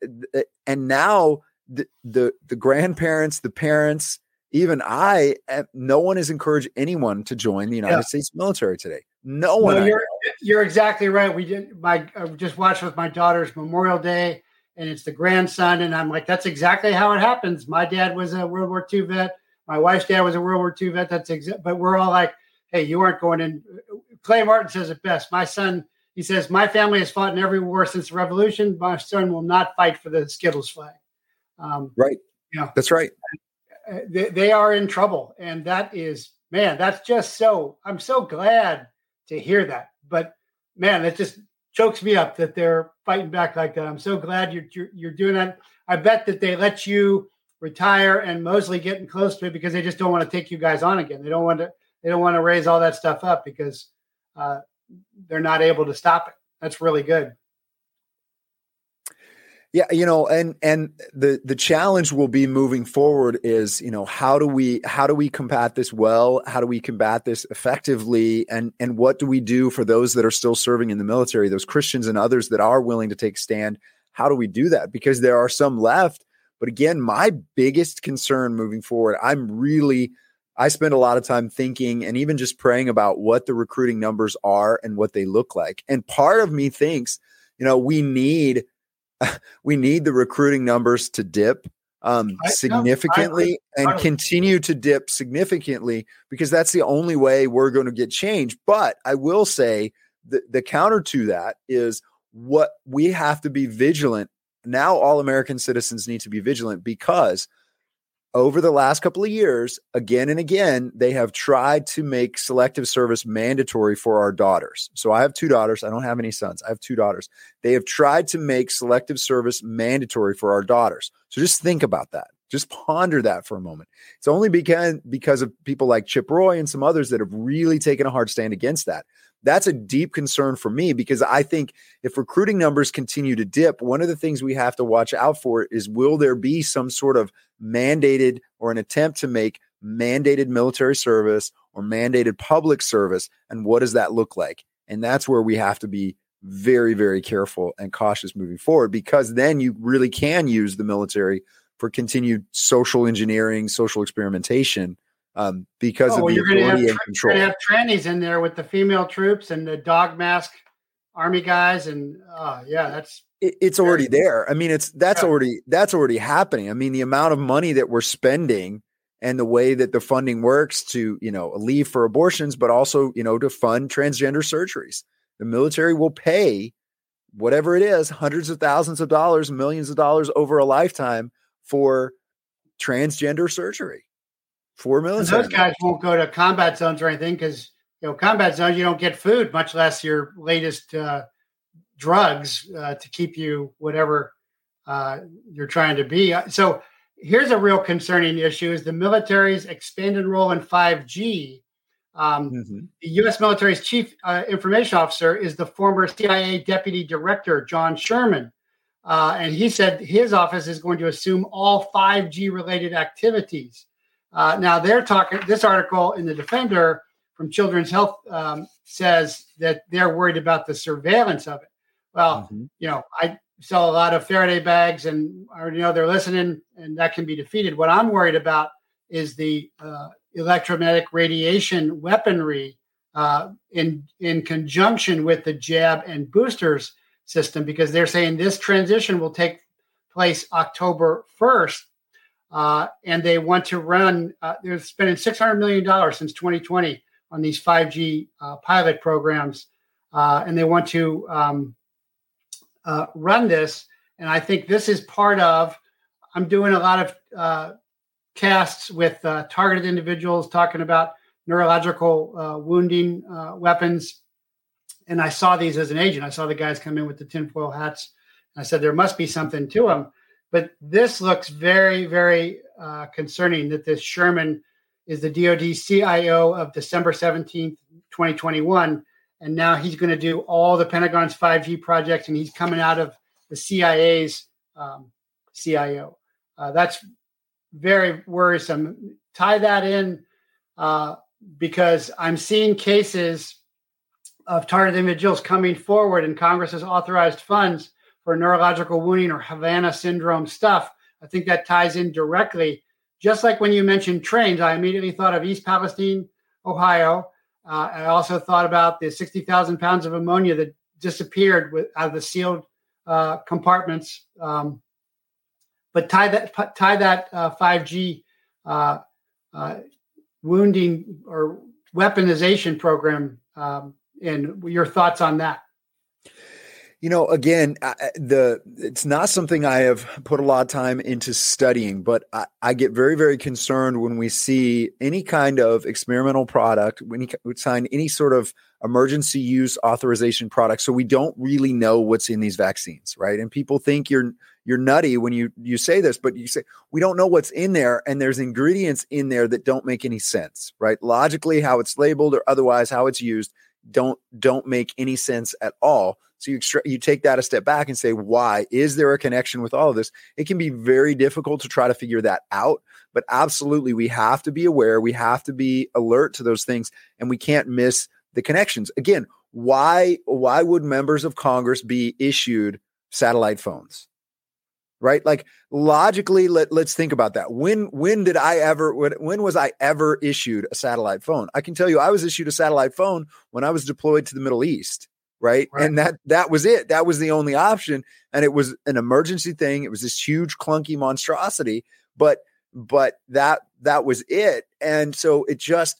and now the, the, the grandparents, the parents, even I, eh, no one has encouraged anyone to join the United yeah. States military today. No one. No, you're, you're exactly right. We did my I just watched with my daughter's Memorial Day, and it's the grandson, and I'm like, that's exactly how it happens. My dad was a World War II vet. My wife's dad was a World War II vet. That's exact. But we're all like, hey, you aren't going in. Clay Martin says it best. My son, he says, my family has fought in every war since the Revolution. My son will not fight for the Skittles flag. Um, right. Yeah, that's right. Uh, they, they are in trouble, and that is man. That's just so. I'm so glad to hear that. But man, it just chokes me up that they're fighting back like that. I'm so glad you're, you're, you're doing that. I bet that they let you retire and Mosley getting close to it because they just don't want to take you guys on again. They don't want to they don't want to raise all that stuff up because uh, they're not able to stop it. That's really good. Yeah, you know, and and the the challenge will be moving forward is, you know, how do we how do we combat this well? How do we combat this effectively? And and what do we do for those that are still serving in the military, those Christians and others that are willing to take stand? How do we do that? Because there are some left, but again, my biggest concern moving forward, I'm really I spend a lot of time thinking and even just praying about what the recruiting numbers are and what they look like. And part of me thinks, you know, we need we need the recruiting numbers to dip um, significantly and continue to dip significantly because that's the only way we're going to get change. But I will say the, the counter to that is what we have to be vigilant. Now, all American citizens need to be vigilant because – over the last couple of years, again and again, they have tried to make selective service mandatory for our daughters. So I have two daughters. I don't have any sons. I have two daughters. They have tried to make selective service mandatory for our daughters. So just think about that. Just ponder that for a moment. It's only because because of people like Chip Roy and some others that have really taken a hard stand against that that's a deep concern for me because I think if recruiting numbers continue to dip, one of the things we have to watch out for is will there be some sort of mandated or an attempt to make mandated military service or mandated public service? And what does that look like? And that's where we have to be very, very careful and cautious moving forward because then you really can use the military for continued social engineering, social experimentation um, because oh, of the authority and control. You're going to have trannies in there with the female troops and the dog mask army guys, and uh, yeah, that's it, it's already there. I mean, it's that's yeah. already that's already happening. I mean, the amount of money that we're spending and the way that the funding works to you know leave for abortions, but also you know to fund transgender surgeries. The military will pay whatever it is, hundreds of thousands of dollars, millions of dollars over a lifetime for transgender surgery for military. Those guys won't go to combat zones or anything because you know combat zones you don't get food, much less your latest uh, drugs uh, to keep you whatever uh, you're trying to be. So here's a real concerning issue: is the military's expanded role in 5G. Um, mm-hmm. The U.S. military's chief uh, information officer is the former CIA deputy director John Sherman, uh, and he said his office is going to assume all 5G related activities. Uh, now they're talking. This article in the Defender from Children's Health um, says that they're worried about the surveillance of it. Well, mm-hmm. you know, I sell a lot of Faraday bags, and I already know they're listening, and that can be defeated. What I'm worried about is the uh, electromagnetic radiation weaponry uh, in in conjunction with the jab and boosters system, because they're saying this transition will take place October 1st. Uh, and they want to run, uh, they're spending $600 million since 2020 on these 5G uh, pilot programs. Uh, and they want to um, uh, run this. And I think this is part of, I'm doing a lot of casts with uh, targeted individuals talking about neurological wounding weapons. And I saw these as an agent. I saw the guys come in with the tinfoil hats. I said, there must be something to them. But this looks very, very uh, concerning that this Sherman is the DoD CIO of December 17th, 2021 and now he's going to do all the Pentagon's 5G projects, and he's coming out of the CIA's um, CIO. Uh, that's very worrisome. Tie that in uh, because I'm seeing cases of targeted individuals coming forward, and Congress has authorized funds for neurological wounding or Havana syndrome stuff. I think that ties in directly. Just like when you mentioned trains, I immediately thought of East Palestine, Ohio, uh, I also thought about the 60,000 pounds of ammonia that disappeared with, out of the sealed uh, compartments. Um, but tie that tie that uh, 5G uh, uh, wounding or weaponization program um, and your thoughts on that. You know, again, the it's not something I have put a lot of time into studying, but I, I get very, very concerned when we see any kind of experimental product, when we sign any sort of emergency use authorization product, so we don't really know what's in these vaccines, right? And people think you're you're nutty when you you say this, but you say we don't know what's in there, and there's ingredients in there that don't make any sense, right? Logically, how it's labeled or otherwise how it's used don't don't make any sense at all so you extra- you take that a step back and say, why is there a connection with all of this? It can be very difficult to try to figure that out, but absolutely we have to be aware, we have to be alert to those things, and we can't miss the connections. Again, why why would members of Congress be issued satellite phones? Right? Like logically, let, let's think about that. When when did I ever when, when was I ever issued a satellite phone? I can tell you I was issued a satellite phone when I was deployed to the Middle East right? right? And that that was it. That was the only option, and it was an emergency thing. It was this huge clunky monstrosity, but but that that was it. And so it just,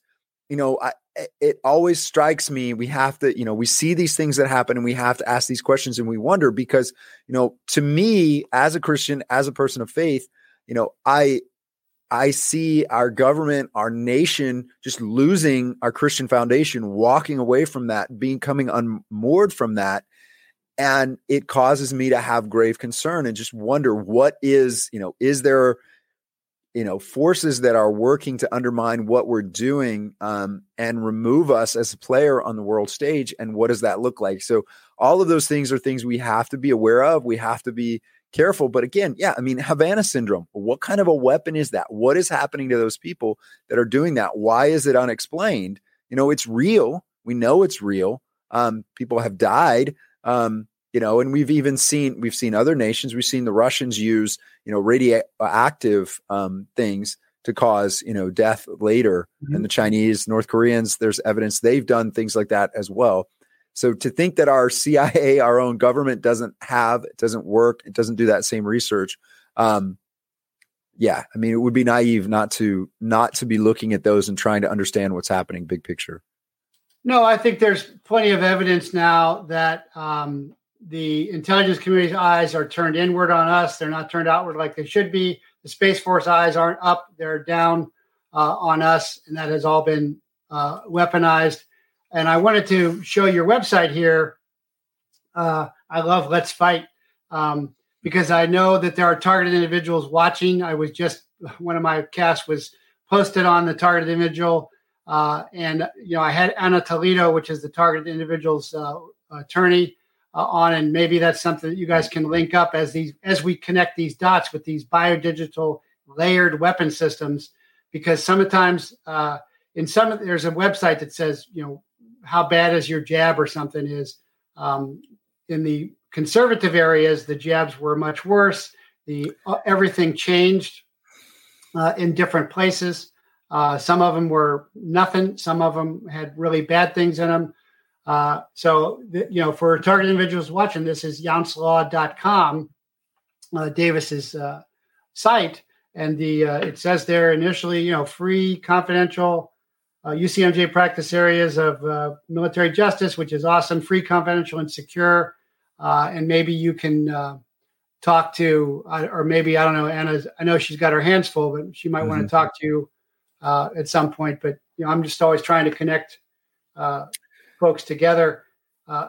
you know, I, it always strikes me we have to you know we see these things that happen and we have to ask these questions and we wonder because you know to me as a christian as a person of faith you know i I see our government, our nation just losing our Christian foundation, walking away from that, becoming unmoored from that. And it causes me to have grave concern and just wonder what is, you know, is there, you know, forces that are working to undermine what we're doing um, and remove us as a player on the world stage? And what does that look like? So, all of those things are things we have to be aware of. We have to be careful. But again, yeah, I mean, Havana syndrome, what kind of a weapon is that? What is happening to those people that are doing that? Why is it unexplained? You know, it's real. We know it's real. Um, people have died. Um, you know, and we've even seen we've seen other nations. We've seen the Russians use you know radioactive um, things to cause you know death later, mm-hmm. and the Chinese, North Koreans. There's evidence they've done things like that as well. So to think that our CIA, our own government, doesn't have, it doesn't work, it doesn't do that same research. Um, yeah, I mean, it would be naive not to not to be looking at those and trying to understand what's happening, big picture. No, I think there's plenty of evidence now that um, the intelligence community's eyes are turned inward on us. They're not turned outward like they should be. The Space Force eyes aren't up; they're down uh, on us, and that has all been uh, weaponized. And I wanted to show your website here uh, I love Let's Fight um, because I know that there are targeted individuals watching. I was just one of my casts was posted on the targeted individual, uh, and you know I had Anna Toledo, which is the targeted individual's uh, attorney, uh, on, and maybe that's something that you guys can link up as these as we connect these dots with these biodigital layered weapon systems, because sometimes uh, in some there's a website that says you know how bad is your jab or something is. Um, in the conservative areas, the jabs were much worse. The uh, everything changed uh, in different places. Uh, some of them were nothing. Some of them had really bad things in them. Uh, so, you know, for target individuals watching, this is yountslaw.com, uh, Davis's uh, site. And the it says there initially, you know, free, confidential UCMJ practice areas of military justice, which is awesome, free, confidential, and secure uh, and maybe you can uh, talk to, uh, or maybe I don't know. Anna, I know she's got her hands full, but she might mm-hmm. want to talk to you uh, at some point. But you know, I'm just always trying to connect uh, folks together uh,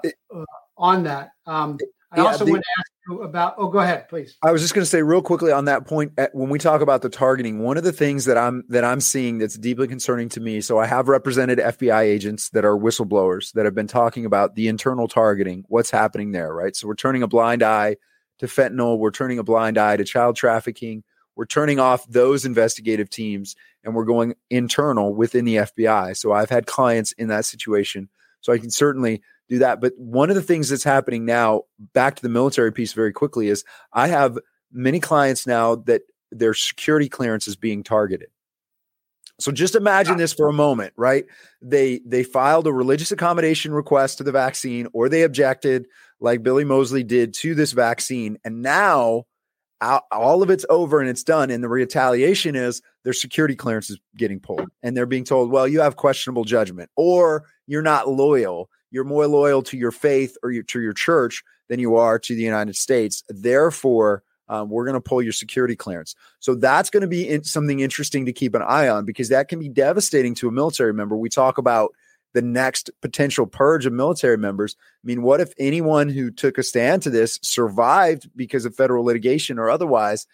on that. Um, I yeah, also the, want to ask you about. Oh, go ahead, please. I was just going to say real quickly on that point. When we talk about the targeting, one of the things that I'm that I'm seeing that's deeply concerning to me. So I have represented FBI agents that are whistleblowers that have been talking about the internal targeting, what's happening there, right? So we're turning a blind eye to fentanyl. We're turning a blind eye to child trafficking. We're turning off those investigative teams and we're going internal within the FBI. So I've had clients in that situation. So I can certainly do that. But one of the things that's happening now, back to the military piece very quickly, is I have many clients now that their security clearance is being targeted. So just imagine this for a moment, right? They they filed a religious accommodation request to the vaccine or they objected like Billy Mosley did to this vaccine and now all of it's over and it's done and the retaliation is their security clearance is getting pulled and they're being told, "Well, you have questionable judgment or you're not loyal you're more loyal to your faith or your, to your church than you are to the United States. Therefore, um, we're going to pull your security clearance. So that's going to be in, something interesting to keep an eye on because that can be devastating to a military member. We talk about the next potential purge of military members. I mean, what if anyone who took a stand to this survived because of federal litigation or otherwise,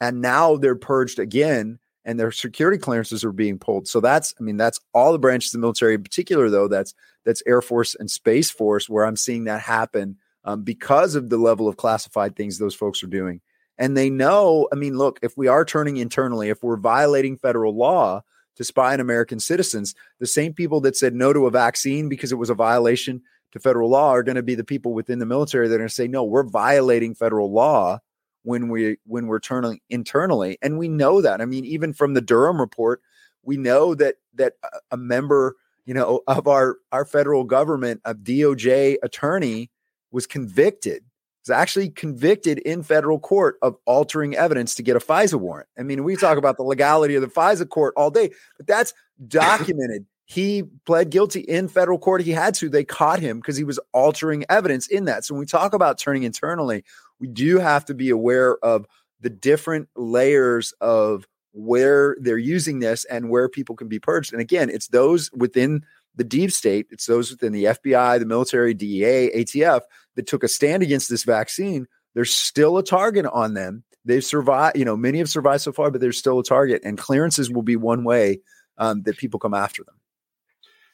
and now they're purged again? And their security clearances are being pulled. So that's, I mean, that's all the branches of the military. In particular, though, that's that's Air Force and Space Force, where I'm seeing that happen um, because of the level of classified things those folks are doing. And they know, I mean, look, if we are turning internally, if we're violating federal law to spy on American citizens, the same people that said no to a vaccine because it was a violation to federal law are going to be the people within the military that are going to say, no, we're violating federal law when we when we're turning internally and we know that i mean even from the durham report we know that that a member you know of our our federal government a doj attorney was convicted was actually convicted in federal court of altering evidence to get a FISA warrant. I mean, we talk about the legality of the FISA court all day, but that's documented. He pled guilty in federal court. He had to. They caught him because he was altering evidence in that. So when we talk about turning internally, we do have to be aware of the different layers of where they're using this and where people can be purged. And again, it's those within the deep state, it's those within the FBI, the military, DEA, ATF that took a stand against this vaccine. There's still a target on them. They've survived, you know, many have survived so far, but there's still a target, and clearances will be one way um, that people come after them.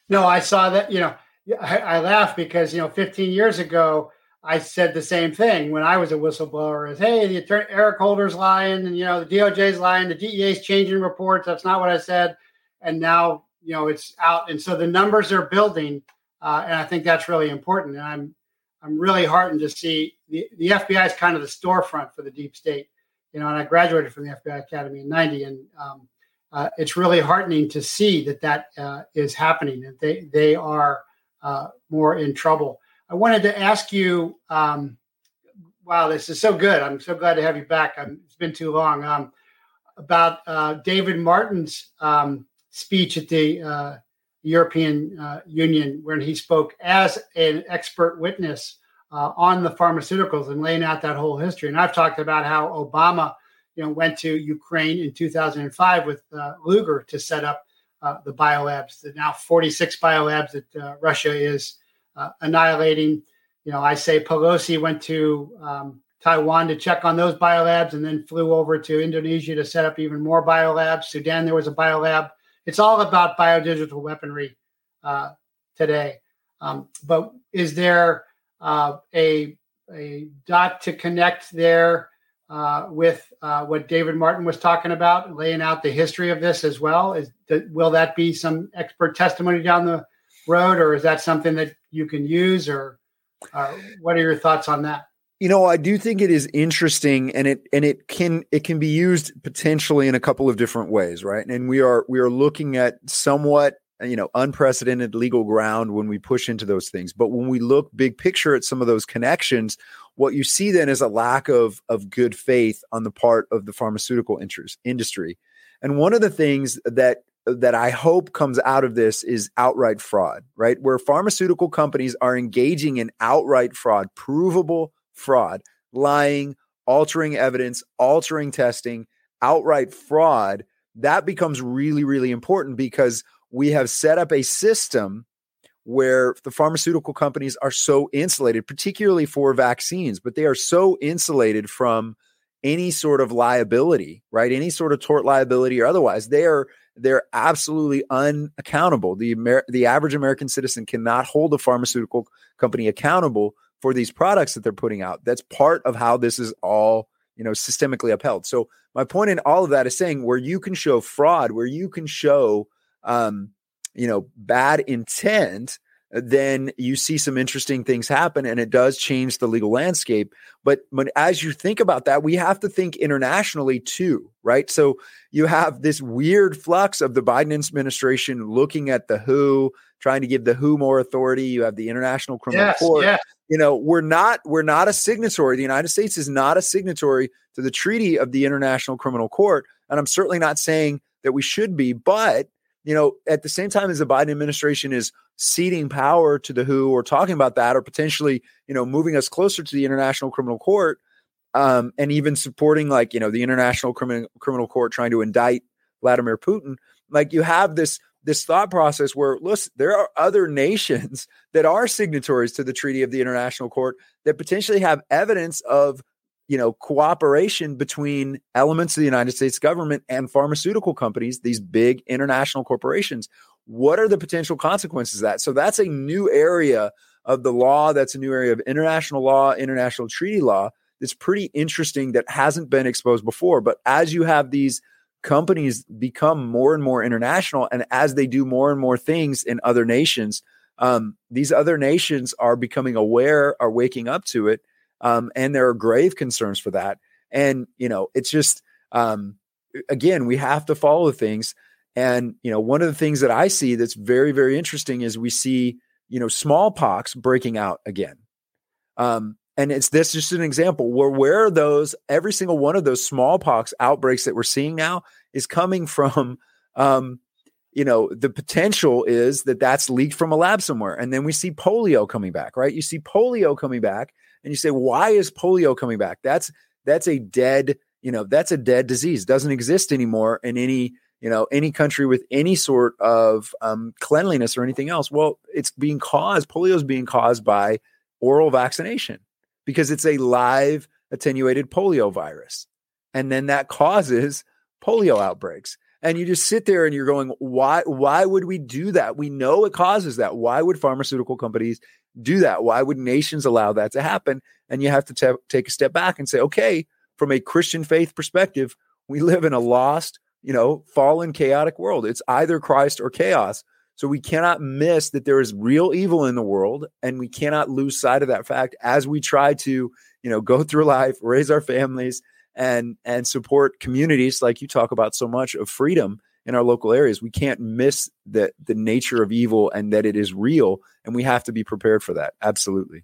No, I saw that, you know, I, I laugh because, you know, 15 years ago, I said the same thing when I was a whistleblower is, hey, the attorney, Eric Holder's lying and, you know, the DOJ's lying, the DEA's changing reports. That's not what I said. And now, you know, it's out. And so the numbers are building. Uh, and I think that's really important. And I'm, I'm really heartened to see the, the FBI is kind of the storefront for the deep state, you know, and I graduated from the FBI Academy in 90. And um, uh, it's really heartening to see that that uh, is happening, that they, they are uh, more in trouble. I wanted to ask you. Um, wow, this is so good. I'm so glad to have you back. I'm, it's been too long. Um, about uh, David Martin's um, speech at the uh, European uh, Union, when he spoke as an expert witness on the pharmaceuticals and laying out that whole history. And I've talked about how Obama, you know, went to Ukraine in 2005 with uh, Lugar to set up uh, the biolabs. The now 46 biolabs that Russia is uh, annihilating. you know, I say Pelosi went to um, Taiwan to check on those biolabs and then flew over to Indonesia to set up even more biolabs. Sudan, there was a biolab. It's all about biodigital weaponry uh, today. Um, but is there uh, a, a dot to connect there uh, with uh, what David Martin was talking about, laying out the history of this as well? Is that, will that be some expert testimony down the road, or is that something that you can use, or uh, what are your thoughts on that? You know, I do think it is interesting, and it and it can it can be used potentially in a couple of different ways, right? And we are we are looking at somewhat you know unprecedented legal ground when we push into those things but when we look big picture at some of those connections what you see then is a lack of of good faith on the part of the pharmaceutical interest, industry and one of the things that that I hope comes out of this is outright fraud, right? Where pharmaceutical companies are engaging in outright fraud, provable fraud, lying, altering evidence, altering testing, outright fraud, that becomes really, really important because we have set up a system where the pharmaceutical companies are so insulated, particularly for vaccines, but they are so insulated from any sort of liability, right? Any sort of tort liability or otherwise. They are they're absolutely unaccountable. The Amer- the average American citizen cannot hold a pharmaceutical company accountable for these products that they're putting out. That's part of how this is all, you know, systemically upheld. So my point in all of that is saying where you can show fraud, where you can show um, you know, bad intent, then you see some interesting things happen and it does change the legal landscape. But, but as you think about that, we have to think internationally too, right? So you have this weird flux of the Biden administration looking at the WHO, trying to give the WHO more authority. You have the International Criminal yes, Court. Yes. You know, we're not we're not a signatory. The United States is not a signatory to the treaty of the International Criminal Court. And I'm certainly not saying that we should be, but you know, at the same time as the Biden administration is ceding power to the WHO or talking about that, or potentially, you know, moving us closer to the International Criminal Court, um, and even supporting like, you know, the International Criminal Criminal Court trying to indict Vladimir Putin, like you have this this thought process where listen, there are other nations that are signatories to the Treaty of the International Court that potentially have evidence of you know cooperation between elements of the United States government and pharmaceutical companies, these big international corporations. What are the potential consequences of that? So that's a new area of the law. That's a new area of international law, international treaty law. That's pretty interesting. That hasn't been exposed before. But as you have these companies become more and more international, and as they do more and more things in other nations, um, these other nations are becoming aware, are waking up to it, um, and there are grave concerns for that. And you know, it's just um, again, we have to follow things. And you know, one of the things that I see that's very, very interesting is we see you know smallpox breaking out again. Um, and it's this just an example where where those every single one of those smallpox outbreaks that we're seeing now is coming from um, you know the potential is that that's leaked from a lab somewhere and then we see polio coming back right you see polio coming back and you say why is polio coming back? That's that's a dead you know that's a dead disease doesn't exist anymore in any you know any country with any sort of um, cleanliness or anything else. Well it's being caused polio is being caused by oral vaccination because it's a live attenuated polio virus and then that causes polio outbreaks. And you just sit there and you're going why why would we do that? We know it causes that. Why would pharmaceutical companies do that? Why would nations allow that to happen? And you have to take a step back and say, okay, from a Christian faith perspective, we live in a lost, you know, fallen, chaotic world. It's either Christ or chaos. So we cannot miss that there is real evil in the world, and we cannot lose sight of that fact as we try to, you know, go through life, raise our families, and and support communities like you talk about so much of freedom in our local areas. We can't miss the the nature of evil and that it is real, and we have to be prepared for that. Absolutely.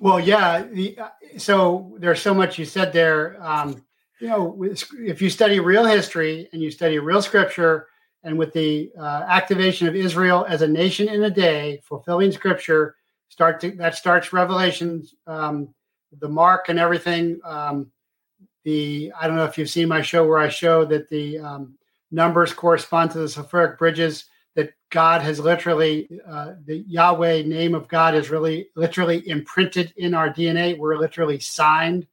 Well, yeah. The, so there's so much you said there. Um, you know, if you study real history and you study real scripture, and with the uh, activation of Israel as a nation in a day, fulfilling scripture, start to, that starts Revelations, um, the mark and everything. Um, the I don't know if you've seen my show where I show that the um, numbers correspond to the sulfuric bridges that God has literally, uh, the Yahweh name of God is really literally imprinted in our DNA. We're literally signed mm.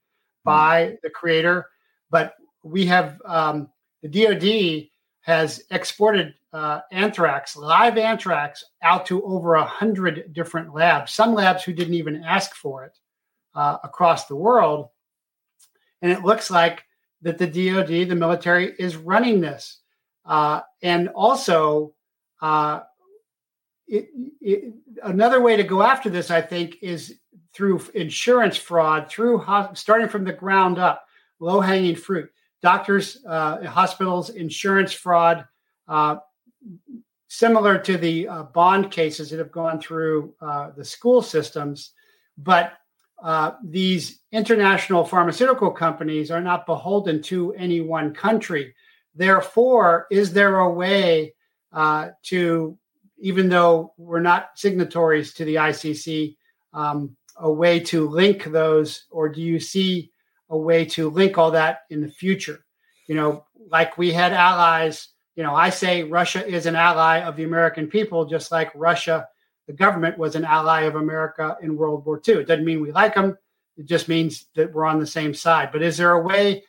by the Creator. But we have um, the DoD has exported uh, anthrax, live anthrax, out to over a hundred different labs. Some labs who didn't even ask for it uh, across the world, and it looks like that the DoD, the military, is running this. Uh, and also, uh, it, it, another way to go after this, I think, is through insurance fraud, through ho- starting from the ground up, low hanging fruit. Doctors, uh, hospitals, insurance fraud, uh, similar to the uh, bond cases that have gone through uh, the school systems. But these international pharmaceutical companies are not beholden to any one country. Therefore, is there a way uh, to, even though we're not signatories to the ICC, um, a way to link those, or do you see a way to link all that in the future? You know, like we had allies. You know, I say Russia is an ally of the American people, just like Russia, the government, was an ally of America in World War II. It doesn't mean we like them. It just means that we're on the same side. But is there a way?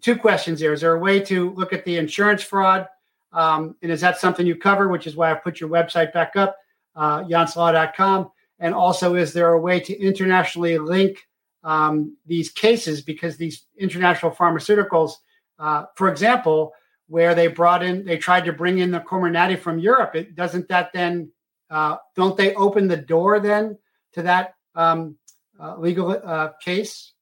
Two questions here. Is there a way to look at the insurance fraud? Um, and is that something you cover, which is why I put your website back up, uh, yountslaw.com? And also, is there a way to internationally link um, these cases? Because these international pharmaceuticals, uh, for example, where they brought in, they tried to bring in the Comirnaty from Europe, it doesn't that then, uh, don't they open the door then to that um, uh, legal uh, case?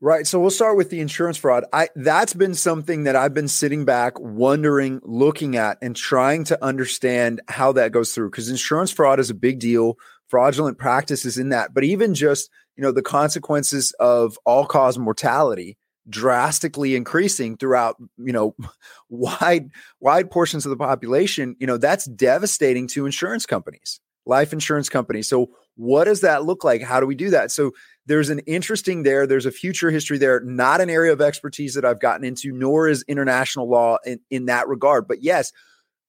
Right. So we'll start with the insurance fraud. I that's been something that I've been sitting back wondering, looking at and trying to understand how that goes through because insurance fraud is a big deal. Fraudulent practices in that, but even just, you know, the consequences of all cause mortality drastically increasing throughout, you know, wide wide portions of the population, you know, that's devastating to insurance companies, life insurance company. So what does that look like? How do we do that? So there's an interesting there. There's a future history there, not an area of expertise that I've gotten into, nor is international law in, in that regard. But yes,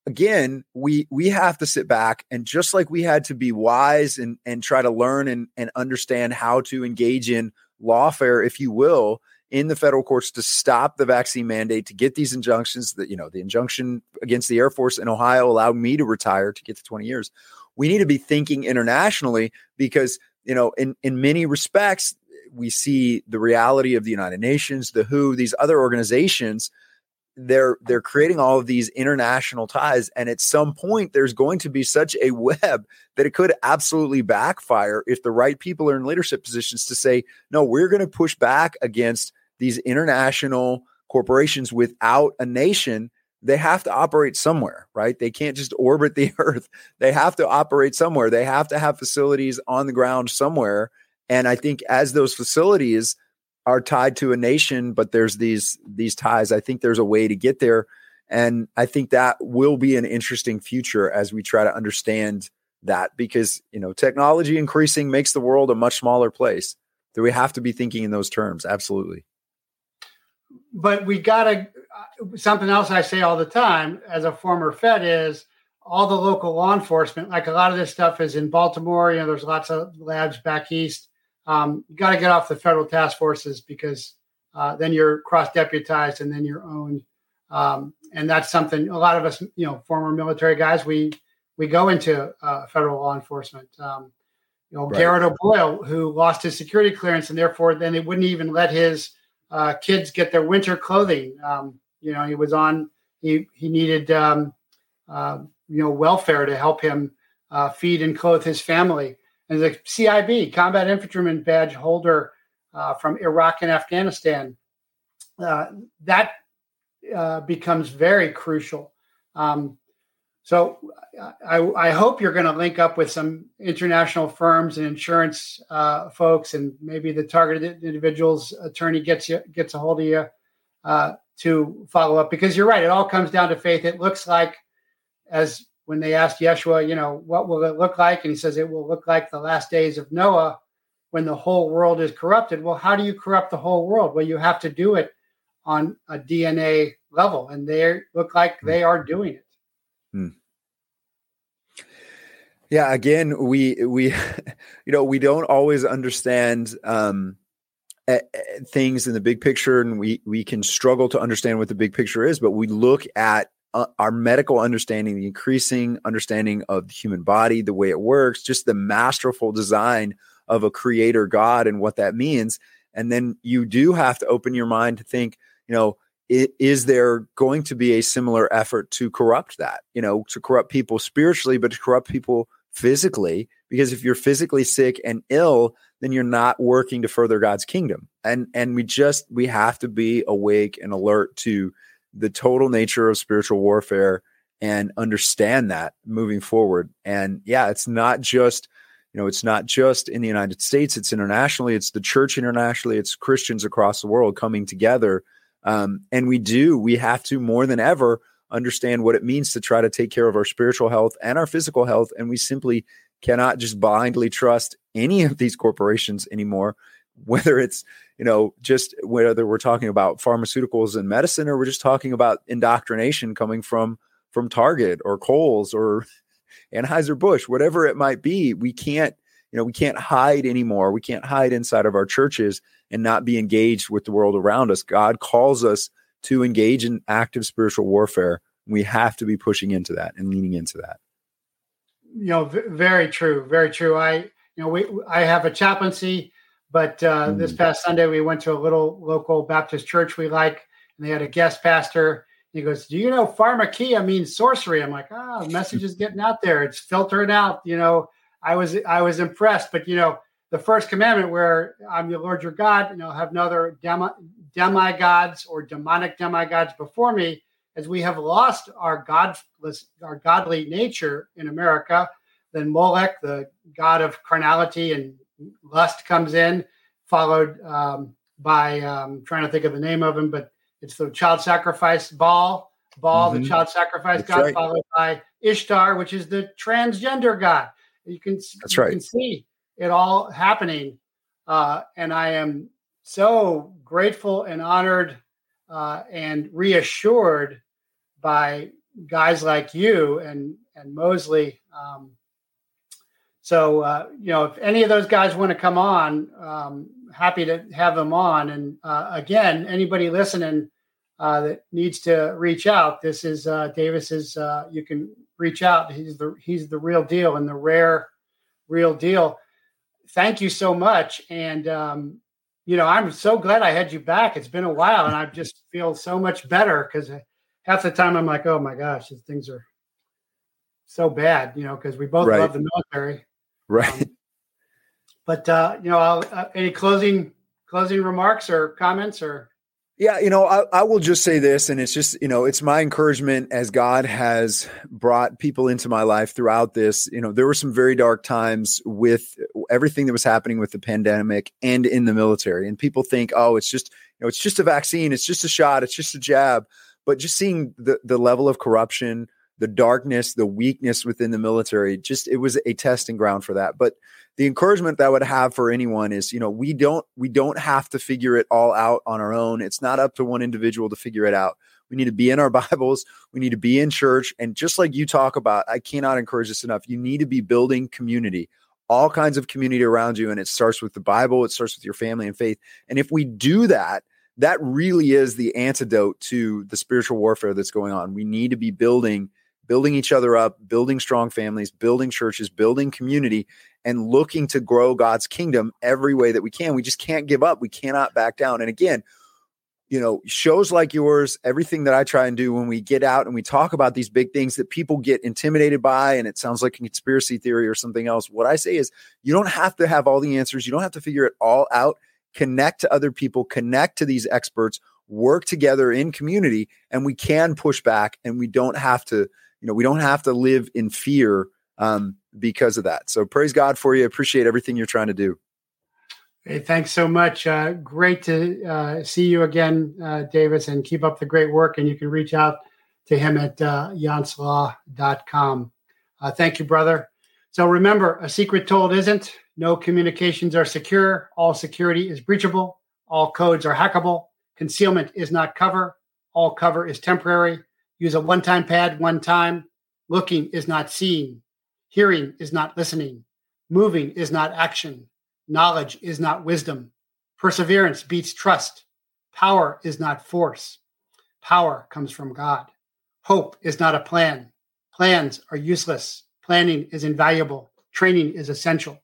again, we we have to sit back and just like we had to be wise and and try to learn and, and understand how to engage in lawfare, if you will, in the federal courts to stop the vaccine mandate, to get these injunctions that, you know, the injunction against the Air Force in Ohio allowed me to retire to get to 20 years we need to be thinking internationally because you know in in many respects we see the reality of the United Nations, the WHO, these other organizations they're they're creating all of these international ties and at some point there's going to be such a web that it could absolutely backfire if the right people are in leadership positions to say no we're going to push back against these international corporations without a nation they have to operate somewhere, right? They can't just orbit the earth. They have to operate somewhere. They have to have facilities on the ground somewhere. And I think as those facilities are tied to a nation, but there's these these ties, I think there's a way to get there. And I think that will be an interesting future as we try to understand that because, you know, technology increasing makes the world a much smaller place. Do we have to be thinking in those terms? Absolutely. But we got to something else I say all the time as a former Fed is all the local law enforcement, like a lot of this stuff is in Baltimore. You know, there's lots of labs back east. Um, you got to get off the federal task forces because uh, then you're cross deputized and then you're owned. Um, and that's something a lot of us, you know, former military guys, we we go into uh, federal law enforcement. Um, you know, right. Garrett O'Boyle, who lost his security clearance, and therefore then they wouldn't even let his uh, kids get their winter clothing. Um, you know, he was on. He he needed um, uh, you know welfare to help him uh, feed and clothe his family. And the CIB, Combat Infantryman Badge holder uh, from Iraq and Afghanistan, uh, that uh, becomes very crucial. Um, so I, I, hope you're going to link up with some international firms and insurance uh, folks, and maybe the targeted individuals attorney gets you gets a hold of you uh, to follow up because you're right. It all comes down to faith. It looks like, as when they asked Yeshua, you know, what will it look like? And he says, it will look like the last days of Noah when the whole world is corrupted. Well, how do you corrupt the whole world? Well, you have to do it on a DNA level, and they look like they are doing it. Hmm. Yeah, again, we we you know, we don't always understand um things in the big picture and we we can struggle to understand what the big picture is, but we look at uh, our medical understanding, the increasing understanding of the human body, the way it works, just the masterful design of a creator God and what that means. And then you do have to open your mind to think, you know, it, is there going to be a similar effort to corrupt that, you know, to corrupt people spiritually, but to corrupt people physically? Because if you're physically sick and ill, then you're not working to further God's kingdom. And and we just we have to be awake and alert to the total nature of spiritual warfare and understand that moving forward. And yeah, it's not just, you know, it's not just in the United States, it's internationally, it's the church internationally, it's Christians across the world coming together. Um, and we do, we have to more than ever understand what it means to try to take care of our spiritual health and our physical health. And we simply cannot just blindly trust any of these corporations anymore, whether it's you know, just whether we're talking about pharmaceuticals and medicine or we're just talking about indoctrination coming from from Target or Kohl's or Anheuser-Busch, whatever it might be, we can't, you know, we can't hide anymore. We can't hide inside of our churches and not be engaged with the world around us. God calls us to engage in active spiritual warfare. We have to be pushing into that and leaning into that. You know, v- very true, very true. I, you know, we I have a chaplaincy but uh, mm. this past Sunday, we went to a little local Baptist church we like, and they had a guest pastor. He goes, "Do you know pharmakia means sorcery?" I'm like, "Ah, the message is getting out there. It's filtering out." You know, I was I was impressed, but you know, the first commandment, where I'm the Lord your God, you know, have no other demi demigods or demonic demigods before me, as we have lost our godless, our godly nature in America. Then Molech, the god of carnality and lust comes in, followed um, by um, trying to think of the name of him, but it's the child sacrifice Baal, Baal, mm-hmm. the child sacrifice That's god, right. followed by Ishtar, which is the transgender god. You can That's you right. can see it all happening, uh, and I am so grateful and honored uh, and reassured by guys like you and and Mosley um, so, uh, you know, if any of those guys want to come on, um, happy to have them on. And uh, again, anybody listening uh, that needs to reach out, this is uh, Davis's. Uh, you can reach out. He's the he's the real deal and the rare, real deal. Thank you so much. And um, you know, I'm so glad I had you back. It's been a while, and I just feel so much better because half the time I'm like, oh my gosh, these things are so bad. You know, because we both right. love the military Right. Um, but uh, you know, uh, any closing closing remarks or comments or yeah, you know, I, I, will just say this, and it's just, you know, it's my encouragement as God has brought people into my life throughout this. You know, there were some very dark times with everything that was happening with the pandemic and in the military. And people think, oh, it's just, you know, it's just a vaccine, it's just a shot, it's just a jab. But just seeing the the level of corruption, the darkness, the weakness within the military, just it was a testing ground for that. But the encouragement that I would have for anyone is, you know, we don't we don't have to figure it all out on our own. It's not up to one individual to figure it out. We need to be in our Bibles. We need to be in church. And just like you talk about, I cannot encourage this enough. You need to be building community, all kinds of community around you. And it starts with the Bible, it starts with your family and faith. And if we do that, that really is the antidote to the spiritual warfare that's going on. We need to be building building each other up, building strong families, building churches, building community, and looking to grow God's kingdom every way that we can. We just can't give up. We cannot back down. And again, you know, shows like yours, everything that I try and do when we get out and we talk about these big things that people get intimidated by, and it sounds like a conspiracy theory or something else. What I say is, you don't have to have all the answers. You don't have to figure it all out. Connect to other people, connect to these experts, work together in community, and we can push back and we don't have to you know, we don't have to live in fear um, because of that. So praise God for you. Appreciate everything you're trying to do. Hey, thanks so much. Uh, great to uh, see you again, uh, Davis, and keep up the great work. And you can reach out to him at uh. Uh, thank you, brother. So remember, a secret told isn't. No communications are secure. All security is breachable. All codes are hackable. Concealment is not cover. All cover is temporary. Use a one time pad one time. Looking is not seeing. Hearing is not listening. Moving is not action. Knowledge is not wisdom. Perseverance beats trust. Power is not force. Power comes from God. Hope is not a plan. Plans are useless. Planning is invaluable. Training is essential.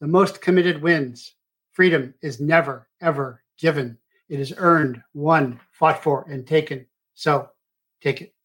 The most committed wins. Freedom is never, ever given. It is earned, won, fought for, and taken. So take it.